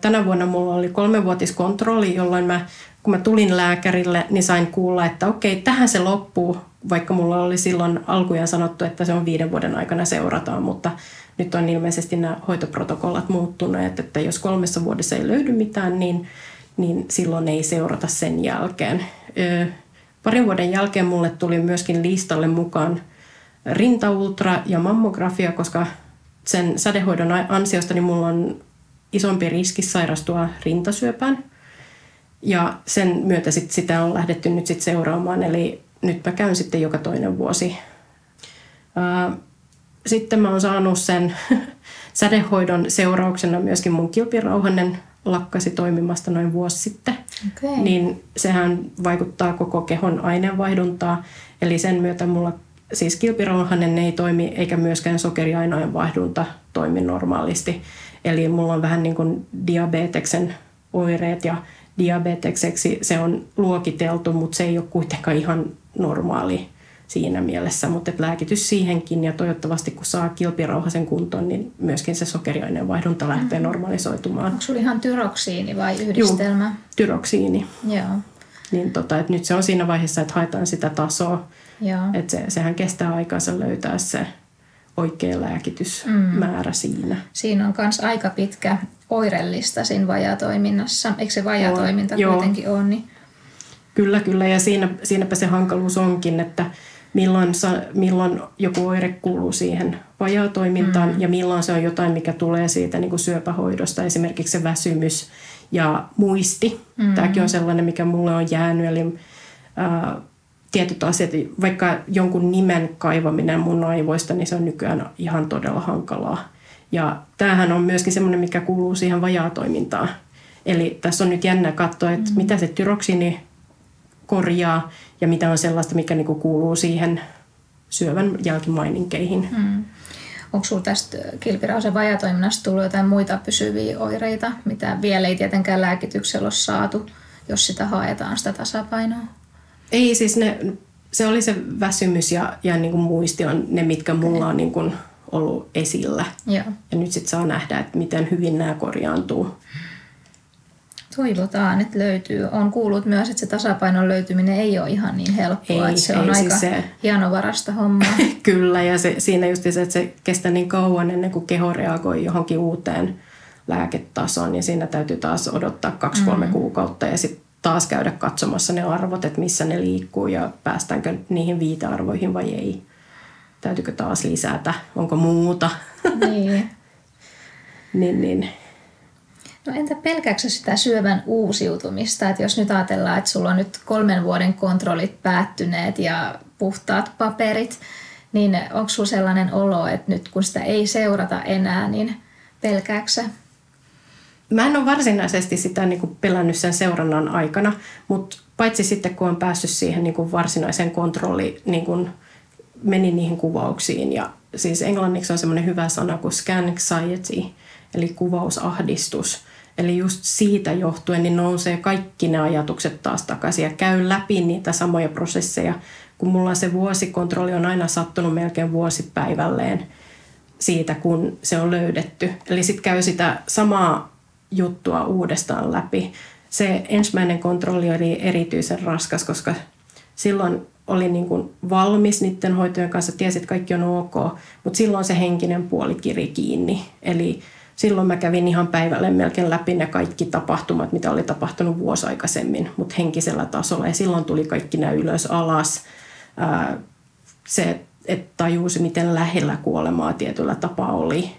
Tänä vuonna mulla oli kolmenvuotiskontrolli, jolloin mä, kun mä tulin lääkärille, niin sain kuulla, että okei, tähän se loppuu, vaikka mulla oli silloin alkujaan sanottu, että se on viiden vuoden aikana seurataan, mutta nyt on ilmeisesti nämä hoitoprotokollat muuttuneet, että jos kolmessa vuodessa ei löydy mitään, niin, niin silloin ei seurata sen jälkeen. Parin vuoden jälkeen mulle tuli myöskin listalle mukaan rintaultra ja mammografia, koska sen sädehoidon ansiosta niin mulla on isompi riski sairastua rintasyöpään. Ja sen myötä sit sitä on lähdetty nyt sit seuraamaan, eli nyt mä käyn sitten joka toinen vuosi. Sitten mä oon saanut sen <laughs> sädehoidon seurauksena myöskin mun kilpirauhanen lakkasi toimimasta noin vuosi sitten. Okay. Niin sehän vaikuttaa koko kehon aineenvaihduntaa. Eli sen myötä mulla siis kilpirauhanen ei toimi eikä myöskään sokeriainojen vaihdunta toimi normaalisti. Eli mulla on vähän niin kuin diabeteksen oireet ja diabetekseksi se on luokiteltu, mutta se ei ole kuitenkaan ihan normaali siinä mielessä, mutta että lääkitys siihenkin ja toivottavasti kun saa kilpirauhasen kuntoon, niin myöskin se sokeriaineen vaihdunta lähtee mm-hmm. normalisoitumaan. Onko sulla ihan tyroksiini vai yhdistelmä? Joo, tyroksiini. Joo. Niin tota, että nyt se on siinä vaiheessa, että haetaan sitä tasoa. Joo. Että se, sehän kestää aikansa löytää se oikea lääkitysmäärä mm. siinä. Siinä on myös aika pitkä oirellista siinä vajatoiminnassa. Eikö se vajatoiminta on, kuitenkin ole? Niin... Kyllä, kyllä. Ja siinä, siinäpä se hankaluus onkin, että milloin, sa, milloin joku oire kuuluu siihen vajaatoimintaan mm. ja milloin se on jotain, mikä tulee siitä niin kuin syöpähoidosta, esimerkiksi se väsymys ja muisti. Mm. Tämäkin on sellainen, mikä mulle on jäänyt, eli ää, tietyt asiat, vaikka jonkun nimen kaivaminen mun aivoista, niin se on nykyään ihan todella hankalaa. Ja tämähän on myöskin semmoinen, mikä kuuluu siihen vajaatoimintaan. Eli tässä on nyt jännä katsoa, että mm. mitä se tyroksini korjaa ja mitä on sellaista, mikä niinku kuuluu siihen syövän jälkimaininkeihin. Mm. Onko sinulla tästä kilpirauhasen vajatoiminnasta tullut jotain muita pysyviä oireita, mitä vielä ei tietenkään lääkityksellä ole saatu, jos sitä haetaan, sitä tasapainoa? Ei, siis ne, se oli se väsymys ja, ja niin kuin muisti on ne, mitkä mulla on niin kuin ollut esillä. Joo. Ja nyt sitten saa nähdä, että miten hyvin nämä korjaantuu. Toivotaan, että löytyy. On kuullut myös, että se tasapainon löytyminen ei ole ihan niin helppoa. Ei, että se ei, on siis aika se... hienovarasta hommaa. <laughs> Kyllä, ja se, siinä just se, että se kestää niin kauan ennen kuin keho reagoi johonkin uuteen lääketasoon, niin siinä täytyy taas odottaa kaksi-kolme mm. kuukautta ja sitten taas käydä katsomassa ne arvot, että missä ne liikkuu ja päästäänkö niihin viitearvoihin vai ei. Täytyykö taas lisätä, onko muuta. Niin. <laughs> niin, niin. No entä pelkääksä sitä syövän uusiutumista, että jos nyt ajatellaan, että sulla on nyt kolmen vuoden kontrollit päättyneet ja puhtaat paperit, niin onko sulla sellainen olo, että nyt kun sitä ei seurata enää, niin pelkääksä? Mä en ole varsinaisesti sitä niin kuin pelännyt sen seurannan aikana, mutta paitsi sitten kun on päässyt siihen niin kuin varsinaiseen kontrolli, niin kuin menin niihin kuvauksiin. Ja siis englanniksi on semmoinen hyvä sana kuin scan anxiety, eli kuvausahdistus. Eli just siitä johtuen niin nousee kaikki ne ajatukset taas takaisin ja käy läpi niitä samoja prosesseja. Kun mulla se vuosikontrolli on aina sattunut melkein vuosipäivälleen siitä, kun se on löydetty. Eli sitten käy sitä samaa juttua uudestaan läpi. Se ensimmäinen kontrolli oli erityisen raskas, koska silloin oli niin kuin valmis niiden hoitojen kanssa, tiesi, että kaikki on ok, mutta silloin se henkinen puoli kiri kiinni. Eli silloin mä kävin ihan päivälle melkein läpi ne kaikki tapahtumat, mitä oli tapahtunut vuosi aikaisemmin, mutta henkisellä tasolla. Ja silloin tuli kaikki nämä ylös alas. se, että tajusi, miten lähellä kuolemaa tietyllä tapaa oli.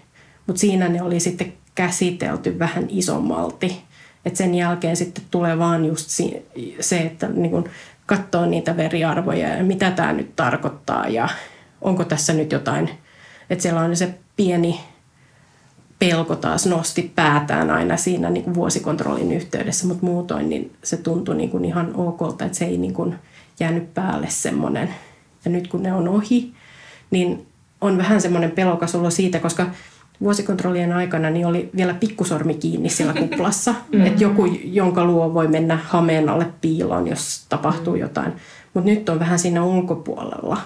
Mutta siinä ne oli sitten käsitelty vähän isommalti. Et sen jälkeen sitten tulee vaan just se, että niin kun katsoo niitä veriarvoja ja mitä tämä nyt tarkoittaa ja onko tässä nyt jotain. Että siellä on se pieni pelko taas nosti päätään aina siinä niin kuin vuosikontrollin yhteydessä, mutta muutoin niin se tuntui niin kuin ihan okolta, että se ei niin kuin jäänyt päälle semmoinen. Ja nyt kun ne on ohi, niin on vähän semmoinen pelokas olo siitä, koska vuosikontrollien aikana niin oli vielä pikkusormi kiinni siellä <laughs> kuplassa. mm. Että joku, jonka luo voi mennä hameen alle piiloon, jos tapahtuu mm. jotain. Mutta nyt on vähän siinä ulkopuolella.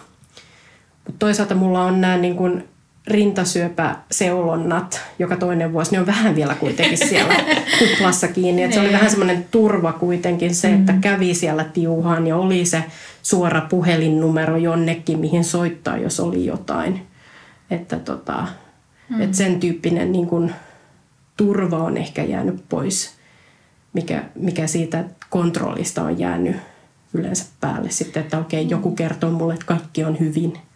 Mut toisaalta mulla on nämä niin kuin rintasyöpäseulonnat joka toinen vuosi, ne on vähän vielä kuitenkin siellä kuplassa kiinni. Et se oli niin. vähän semmoinen turva kuitenkin se, että mm. kävi siellä tiuhaan ja oli se suora puhelinnumero jonnekin, mihin soittaa, jos oli jotain. Että tota, mm. et sen tyyppinen niin kun, turva on ehkä jäänyt pois, mikä, mikä siitä kontrollista on jäänyt yleensä päälle sitten, että okei, joku kertoo mulle, että kaikki on hyvin –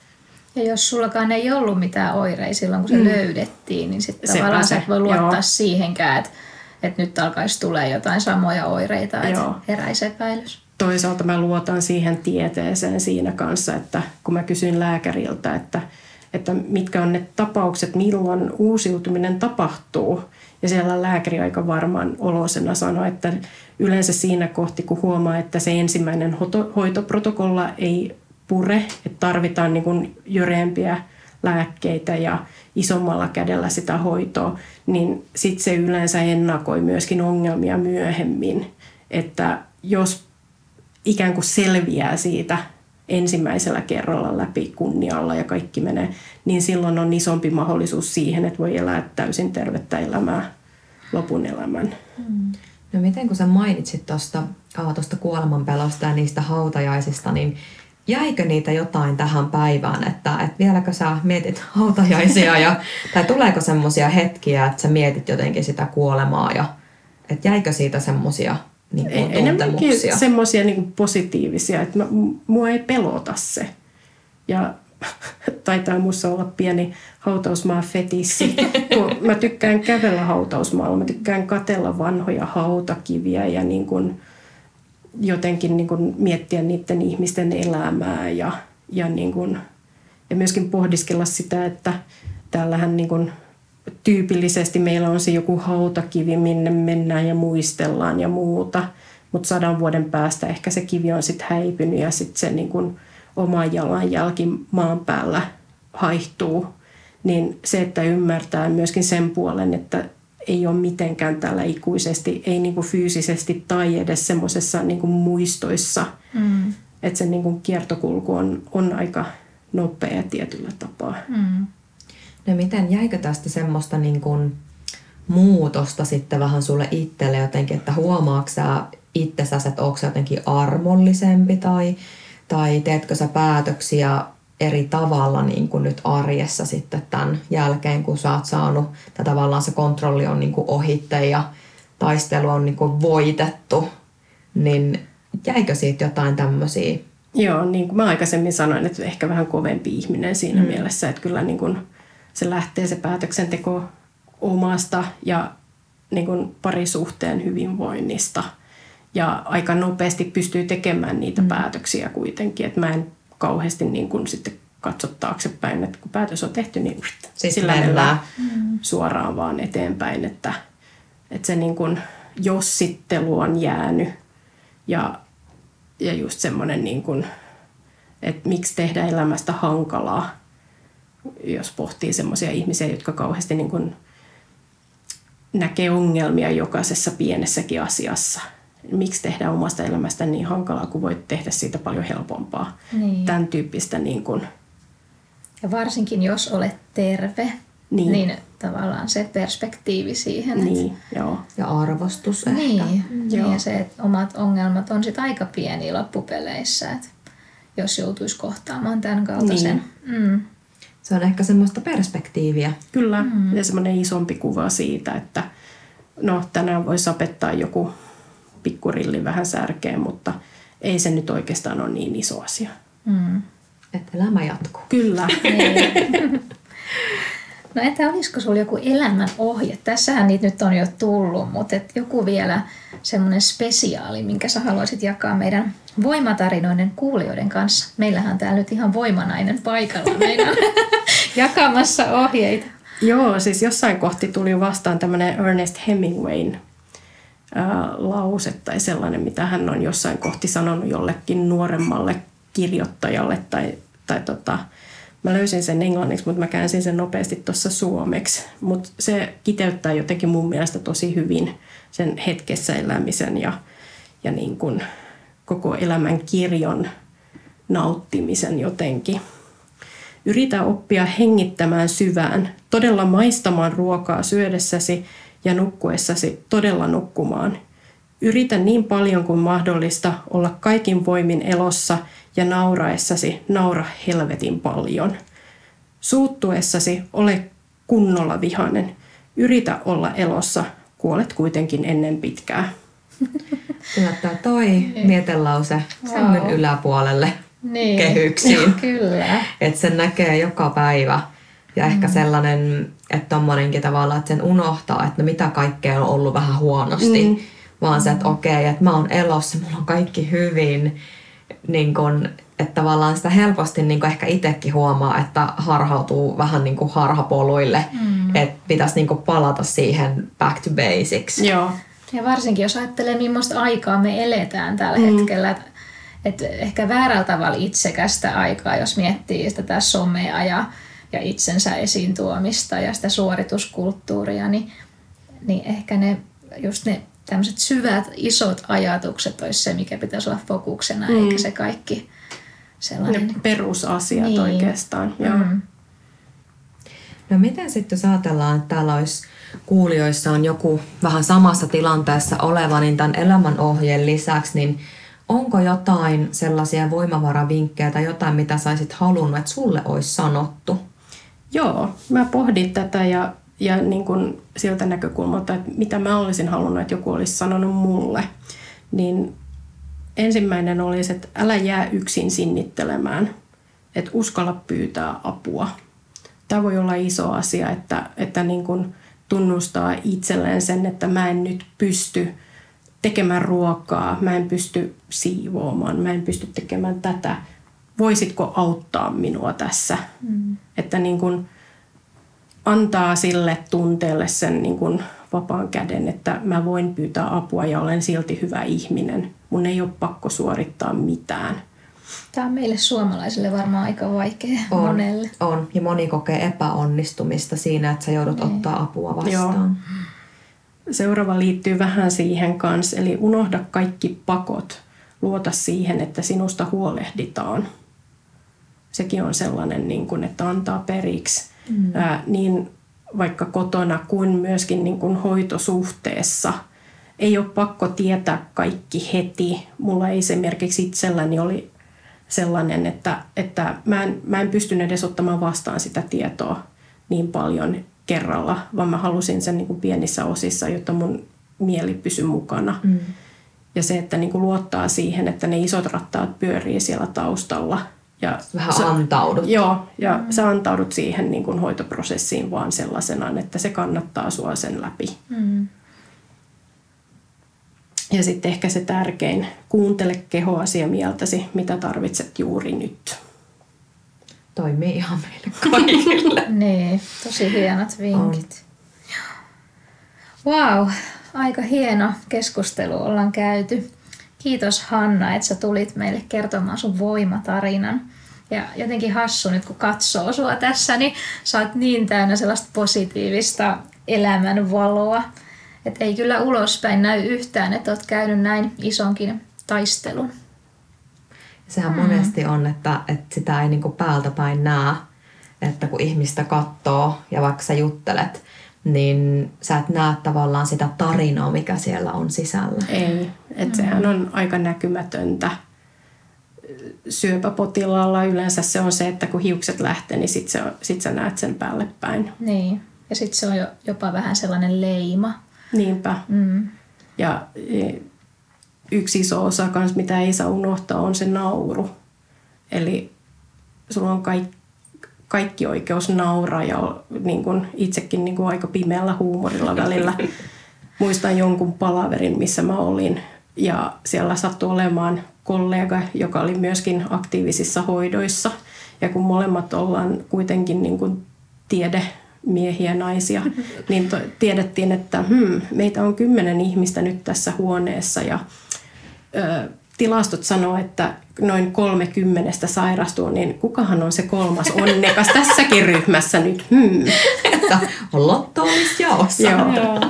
Ja jos sullakaan ei ollut mitään oireita silloin, kun se mm. löydettiin, niin sitten tavallaan se, sä et voi luottaa joo. siihenkään, että, että nyt alkaisi tulee jotain samoja oireita, että Joo. heräisi epäilys. toisaalta mä luotan siihen tieteeseen siinä kanssa, että kun mä kysyin lääkäriltä, että, että mitkä on ne tapaukset, milloin uusiutuminen tapahtuu. Ja siellä lääkäri aika varmaan olosena sanoi, että yleensä siinä kohti, kun huomaa, että se ensimmäinen hoito- hoitoprotokolla ei pure, että tarvitaan niin kuin jöreempiä lääkkeitä ja isommalla kädellä sitä hoitoa, niin sitten se yleensä ennakoi myöskin ongelmia myöhemmin. Että jos ikään kuin selviää siitä ensimmäisellä kerralla läpi kunnialla ja kaikki menee, niin silloin on isompi mahdollisuus siihen, että voi elää täysin tervettä elämää lopun elämän. No miten kun sä mainitsit tuosta tuosta kuolemanpelosta ja niistä hautajaisista, niin jäikö niitä jotain tähän päivään, että, että vieläkö sä mietit hautajaisia ja, tai tuleeko semmoisia hetkiä, että sä mietit jotenkin sitä kuolemaa ja että jäikö siitä semmoisia niin Enemmänkin semmoisia niin positiivisia, että mä, mua ei pelota se. Ja <laughs> taitaa musta olla pieni hautausmaa fetissi, kun mä tykkään kävellä hautausmaalla, mä tykkään katella vanhoja hautakiviä ja niin kuin jotenkin niin kuin miettiä niiden ihmisten elämää ja, ja, niin kuin, ja myöskin pohdiskella sitä, että täällähän niin kuin tyypillisesti meillä on se joku hautakivi, minne mennään ja muistellaan ja muuta, mutta sadan vuoden päästä ehkä se kivi on sitten häipynyt ja sitten se niin kuin oma jalanjälki maan päällä haihtuu, niin se, että ymmärtää myöskin sen puolen, että ei ole mitenkään täällä ikuisesti, ei niin kuin fyysisesti tai edes semmoisessa niin muistoissa, mm. että se niin kuin kiertokulku on, on aika nopea tietyllä tapaa. Mm. No miten, jäikö tästä semmoista niin kuin muutosta sitten vähän sulle itselle jotenkin, että huomaatko sä itsessäsi, että onko jotenkin armollisempi tai, tai teetkö sä päätöksiä eri tavalla niin kuin nyt arjessa sitten tämän jälkeen, kun sä oot saanut, että tavallaan se kontrolli on niin kuin ohitte ja taistelu on niin kuin voitettu, niin jäikö siitä jotain tämmöisiä? Joo, niin kuin mä aikaisemmin sanoin, että ehkä vähän kovempi ihminen siinä mm. mielessä, että kyllä niin kuin se lähtee se päätöksenteko omasta ja niin kuin parisuhteen hyvinvoinnista. Ja aika nopeasti pystyy tekemään niitä mm. päätöksiä kuitenkin, että mä en kauheasti niin kuin sitten katso taaksepäin, että kun päätös on tehty, niin Sitten sillä mennään. mennään suoraan vaan eteenpäin, että, että se niin kuin jossittelu on jäänyt ja, ja just semmoinen niin kuin, että miksi tehdä elämästä hankalaa, jos pohtii semmoisia ihmisiä, jotka kauheasti niin kuin näkee ongelmia jokaisessa pienessäkin asiassa. Miksi tehdä omasta elämästä niin hankalaa, kun voit tehdä siitä paljon helpompaa. Niin. Tämän tyyppistä niin kuin, Ja varsinkin jos olet terve, Niin. niin, tavallaan se perspektiivi siihen. että- niin, joo. Ja arvostus ehkä. Niin, Joo. niin ja se, että omat ongelmat on sitten aika pieniä loppupeleissä, että jos joutuisi kohtaamaan tämän kaltaisen. Niin. Mm. Se on ehkä semmoista perspektiiviä. Kyllä, mm. ja semmoinen isompi kuva siitä, että no tänään voi sapettaa joku pikkurilli vähän särkeen, mutta ei se nyt oikeastaan ole niin iso asia. Mm. Että elämä jatkuu. Kyllä. <laughs> No entä olisiko sulla joku elämän ohje? Tässähän niitä nyt on jo tullut, mutta et joku vielä semmoinen spesiaali, minkä sä haluaisit jakaa meidän voimatarinoiden kuulijoiden kanssa. Meillähän on täällä nyt ihan voimanainen paikalla <laughs> meidän jakamassa ohjeita. Joo, siis jossain kohti tuli vastaan tämmöinen Ernest Hemingwayn lause tai sellainen, mitä hän on jossain kohti sanonut jollekin nuoremmalle kirjoittajalle tai, tai tota, mä löysin sen englanniksi, mutta mä käänsin sen nopeasti tuossa suomeksi. Mutta se kiteyttää jotenkin mun mielestä tosi hyvin sen hetkessä elämisen ja, ja niin kuin koko elämän kirjon nauttimisen jotenkin. Yritä oppia hengittämään syvään, todella maistamaan ruokaa syödessäsi ja nukkuessasi todella nukkumaan. Yritä niin paljon kuin mahdollista olla kaikin voimin elossa ja nauraessasi naura helvetin paljon. Suuttuessasi ole kunnolla vihainen. Yritä olla elossa, kuolet kuitenkin ennen pitkää. <laughs> Laittaa toi mietelause sängyn Wow. yläpuolelle. Niin. kehyksiin. Kyllä. <laughs> Että sen näkee joka päivä. Ja ehkä sellainen, että tommonenkin tavalla, että sen unohtaa, että no mitä kaikkea on ollut vähän huonosti. Mm. Vaan se, että okei, että mä oon elossa, mulla on kaikki hyvin. Niin kun, että tavallaan sitä helposti niin kun ehkä itsekin huomaa, että harhautuu vähän niin kuin harhapoluille. Mm. Että pitäisi niin palata siihen back to basics. Joo. Ja varsinkin jos ajattelee, millaista aikaa me eletään tällä mm. hetkellä. Että et ehkä väärällä tavalla itsekästä aikaa, jos miettii tätä somea ja, ja itsensä esiin tuomista ja sitä suorituskulttuuria, niin, niin ehkä ne, just ne tämmöiset syvät, isot ajatukset olisi se, mikä pitäisi olla fokuksena, mm. eikä se kaikki sellainen... Ne perusasiat niin. oikeastaan. Joo. Mm. No miten sitten jos ajatellaan, että täällä olisi kuulijoissa on joku vähän samassa tilanteessa oleva, niin tämän elämänohjeen lisäksi, niin onko jotain sellaisia voimavaravinkkejä tai jotain, mitä saisit halunnut, että sulle olisi sanottu? Joo, mä pohdin tätä ja, ja niin kuin siltä näkökulmalta, että mitä mä olisin halunnut, että joku olisi sanonut mulle. Niin ensimmäinen olisi, että älä jää yksin sinnittelemään, että uskalla pyytää apua. Tämä voi olla iso asia, että, että niin kuin tunnustaa itselleen sen, että mä en nyt pysty – tekemään ruokaa, mä en pysty siivoamaan, mä en pysty tekemään tätä. Voisitko auttaa minua tässä? Mm. Että niin kuin antaa sille tunteelle sen niin kuin vapaan käden, että mä voin pyytää apua ja olen silti hyvä ihminen. Mun ei ole pakko suorittaa mitään. Tämä on meille suomalaisille varmaan aika vaikea on, monelle. On, ja moni kokee epäonnistumista siinä, että sä joudut niin. ottaa apua vastaan. Joo. Seuraava liittyy vähän siihen kanssa, eli unohda kaikki pakot. Luota siihen, että sinusta huolehditaan. Sekin on sellainen, niin kuin, että antaa periksi mm. ää, niin vaikka kotona kuin myöskin niin kuin hoitosuhteessa. Ei ole pakko tietää kaikki heti. Mulla ei esimerkiksi itselläni oli sellainen, että, että mä, en, mä en pystynyt edes ottamaan vastaan sitä tietoa niin paljon kerralla, vaan mä halusin sen niin kuin pienissä osissa, jotta mun mieli pysyi mukana. Mm. Ja se, että niin kuin luottaa siihen, että ne isot rattaat pyörii siellä taustalla. Ja Vähän sä, antaudut. Joo, ja mm. sä antaudut siihen niin kuin hoitoprosessiin vaan sellaisenaan, että se kannattaa sua sen läpi. Mm. Ja sitten ehkä se tärkein, kuuntele kehoasi ja mieltäsi, mitä tarvitset juuri nyt toimii ihan meille <laughs> kaikille. niin, tosi hienot vinkit. Wow, aika hieno keskustelu ollaan käyty. Kiitos Hanna, että sä tulit meille kertomaan sun voimatarinan. Ja jotenkin hassu nyt kun katsoo sua tässä, niin sä oot niin täynnä sellaista positiivista elämän valoa. Että ei kyllä ulospäin näy yhtään, että oot käynyt näin isonkin taistelun. Sehän mm. monesti on, että, että sitä ei niinku päältä päin näe, että kun ihmistä katsoo ja vaikka sä juttelet, niin sä et näe tavallaan sitä tarinaa, mikä siellä on sisällä. Ei, että mm. sehän on aika näkymätöntä. Syöpäpotilaalla yleensä se on se, että kun hiukset lähtee, niin sit, se on, sit sä näet sen päälle päin. Niin, ja sitten se on jo, jopa vähän sellainen leima. Niinpä. Mm. Ja e, yksi iso osa kans, mitä ei saa unohtaa, on se nauru. Eli sulla on kaikki, kaikki oikeus nauraa ja niin kun itsekin niin kun aika pimeällä huumorilla välillä. <laughs> Muistan jonkun palaverin, missä mä olin ja siellä sattui olemaan kollega, joka oli myöskin aktiivisissa hoidoissa. Ja kun molemmat ollaan kuitenkin niin kuin tiede miehiä naisia, <laughs> niin to, tiedettiin, että hmm, meitä on kymmenen ihmistä nyt tässä huoneessa ja tilastot sanoo, että noin 30 sairastuu, niin kukahan on se kolmas onnekas tässäkin ryhmässä nyt? Hmm. Että lotto olisi jaossa. Joo.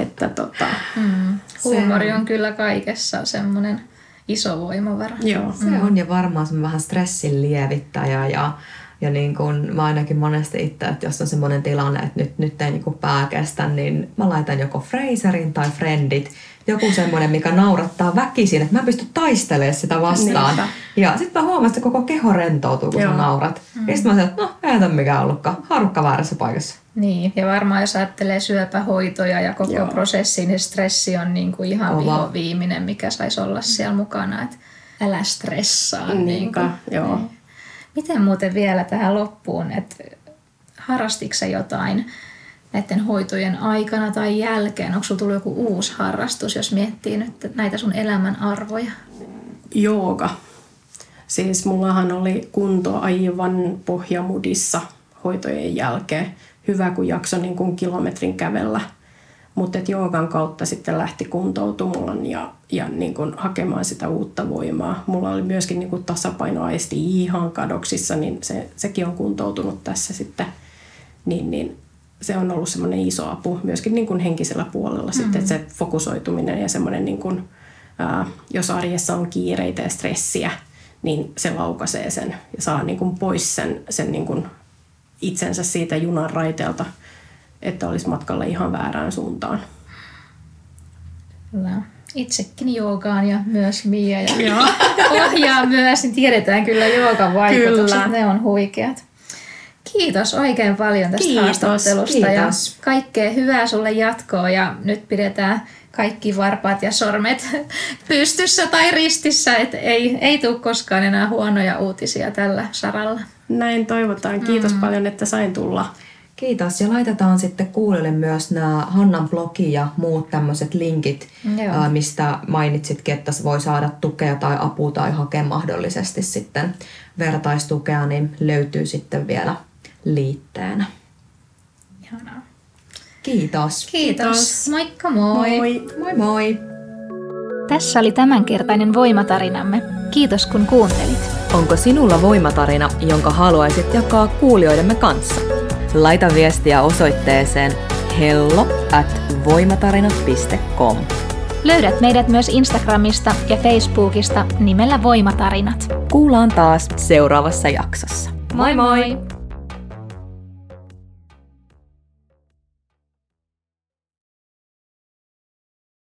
että tota, hmm. Huumori on kyllä kaikessa semmoinen iso voimavara. Joo. Se on ja varmaan se vähän stressin lievittäjä ja ja niin kun mä ainakin monesti itse, että jos on semmoinen tilanne, että nyt, nyt ei niin pää kestä, niin mä laitan joko Fraserin tai Friendit joku semmoinen, mikä naurattaa väkisin, että mä pystyn taistelemaan sitä vastaan. Niinpä. Ja sitten mä huomasin, että koko keho rentoutuu, kun Joo. sä naurat. Mm. Ja sitten mä sanoin, että no, ei tämä mikään ollutkaan. Harukka väärässä paikassa. Niin, ja varmaan jos ajattelee syöpähoitoja ja koko Joo. prosessi, niin stressi on niin kuin ihan viho viimeinen, mikä saisi olla siellä mukana. Et älä stressaa. Niinpä, niin kuin. joo. Miten muuten vielä tähän loppuun, että harrastitko jotain näiden hoitojen aikana tai jälkeen? Onko sinulla tullut joku uusi harrastus, jos miettii nyt näitä sun elämän arvoja? Jooga. Siis mullahan oli kunto aivan pohjamudissa hoitojen jälkeen. Hyvä, kun jakso niin kuin kilometrin kävellä. Mutta joogan kautta sitten lähti kuntoutumaan ja, ja niin kuin hakemaan sitä uutta voimaa. Mulla oli myöskin niin kuin tasapainoaisti ihan kadoksissa, niin se, sekin on kuntoutunut tässä sitten. Niin, niin se on ollut semmoinen iso apu myöskin niin kuin henkisellä puolella mm-hmm. sitten, että se fokusoituminen ja semmoinen, niin kuin, ää, jos arjessa on kiireitä ja stressiä, niin se laukaisee sen ja saa niin kuin pois sen, sen niin kuin itsensä siitä junan raiteelta, että olisi matkalla ihan väärään suuntaan. Kyllä. Itsekin joogaan ja myös Mia ja <laughs> ohjaa myös, niin tiedetään kyllä joogan vaikutukset, kyllä. ne on huikeat. Kiitos oikein paljon tästä kiitos, haastattelusta kiitos. ja kaikkea hyvää sulle jatkoa ja nyt pidetään kaikki varpaat ja sormet <laughs> pystyssä tai ristissä, että ei, ei tule koskaan enää huonoja uutisia tällä saralla. Näin toivotaan. Kiitos mm. paljon, että sain tulla. Kiitos. Ja laitetaan sitten kuulelle myös nämä Hannan blogi ja muut tämmöiset linkit, Joo. mistä mainitsitkin, että voi saada tukea tai apua tai hakea mahdollisesti sitten vertaistukea, niin löytyy sitten vielä liitteenä. Ihanaa. Kiitos. Kiitos. Kiitos. Moikka moi. Moi. Moi moi. Tässä oli tämänkertainen voimatarinamme. Kiitos kun kuuntelit. Onko sinulla voimatarina, jonka haluaisit jakaa kuulijoidemme kanssa? Laita viestiä osoitteeseen hello at voimatarinat.com. Löydät meidät myös Instagramista ja Facebookista nimellä Voimatarinat. Kuullaan taas seuraavassa jaksossa. Moi moi!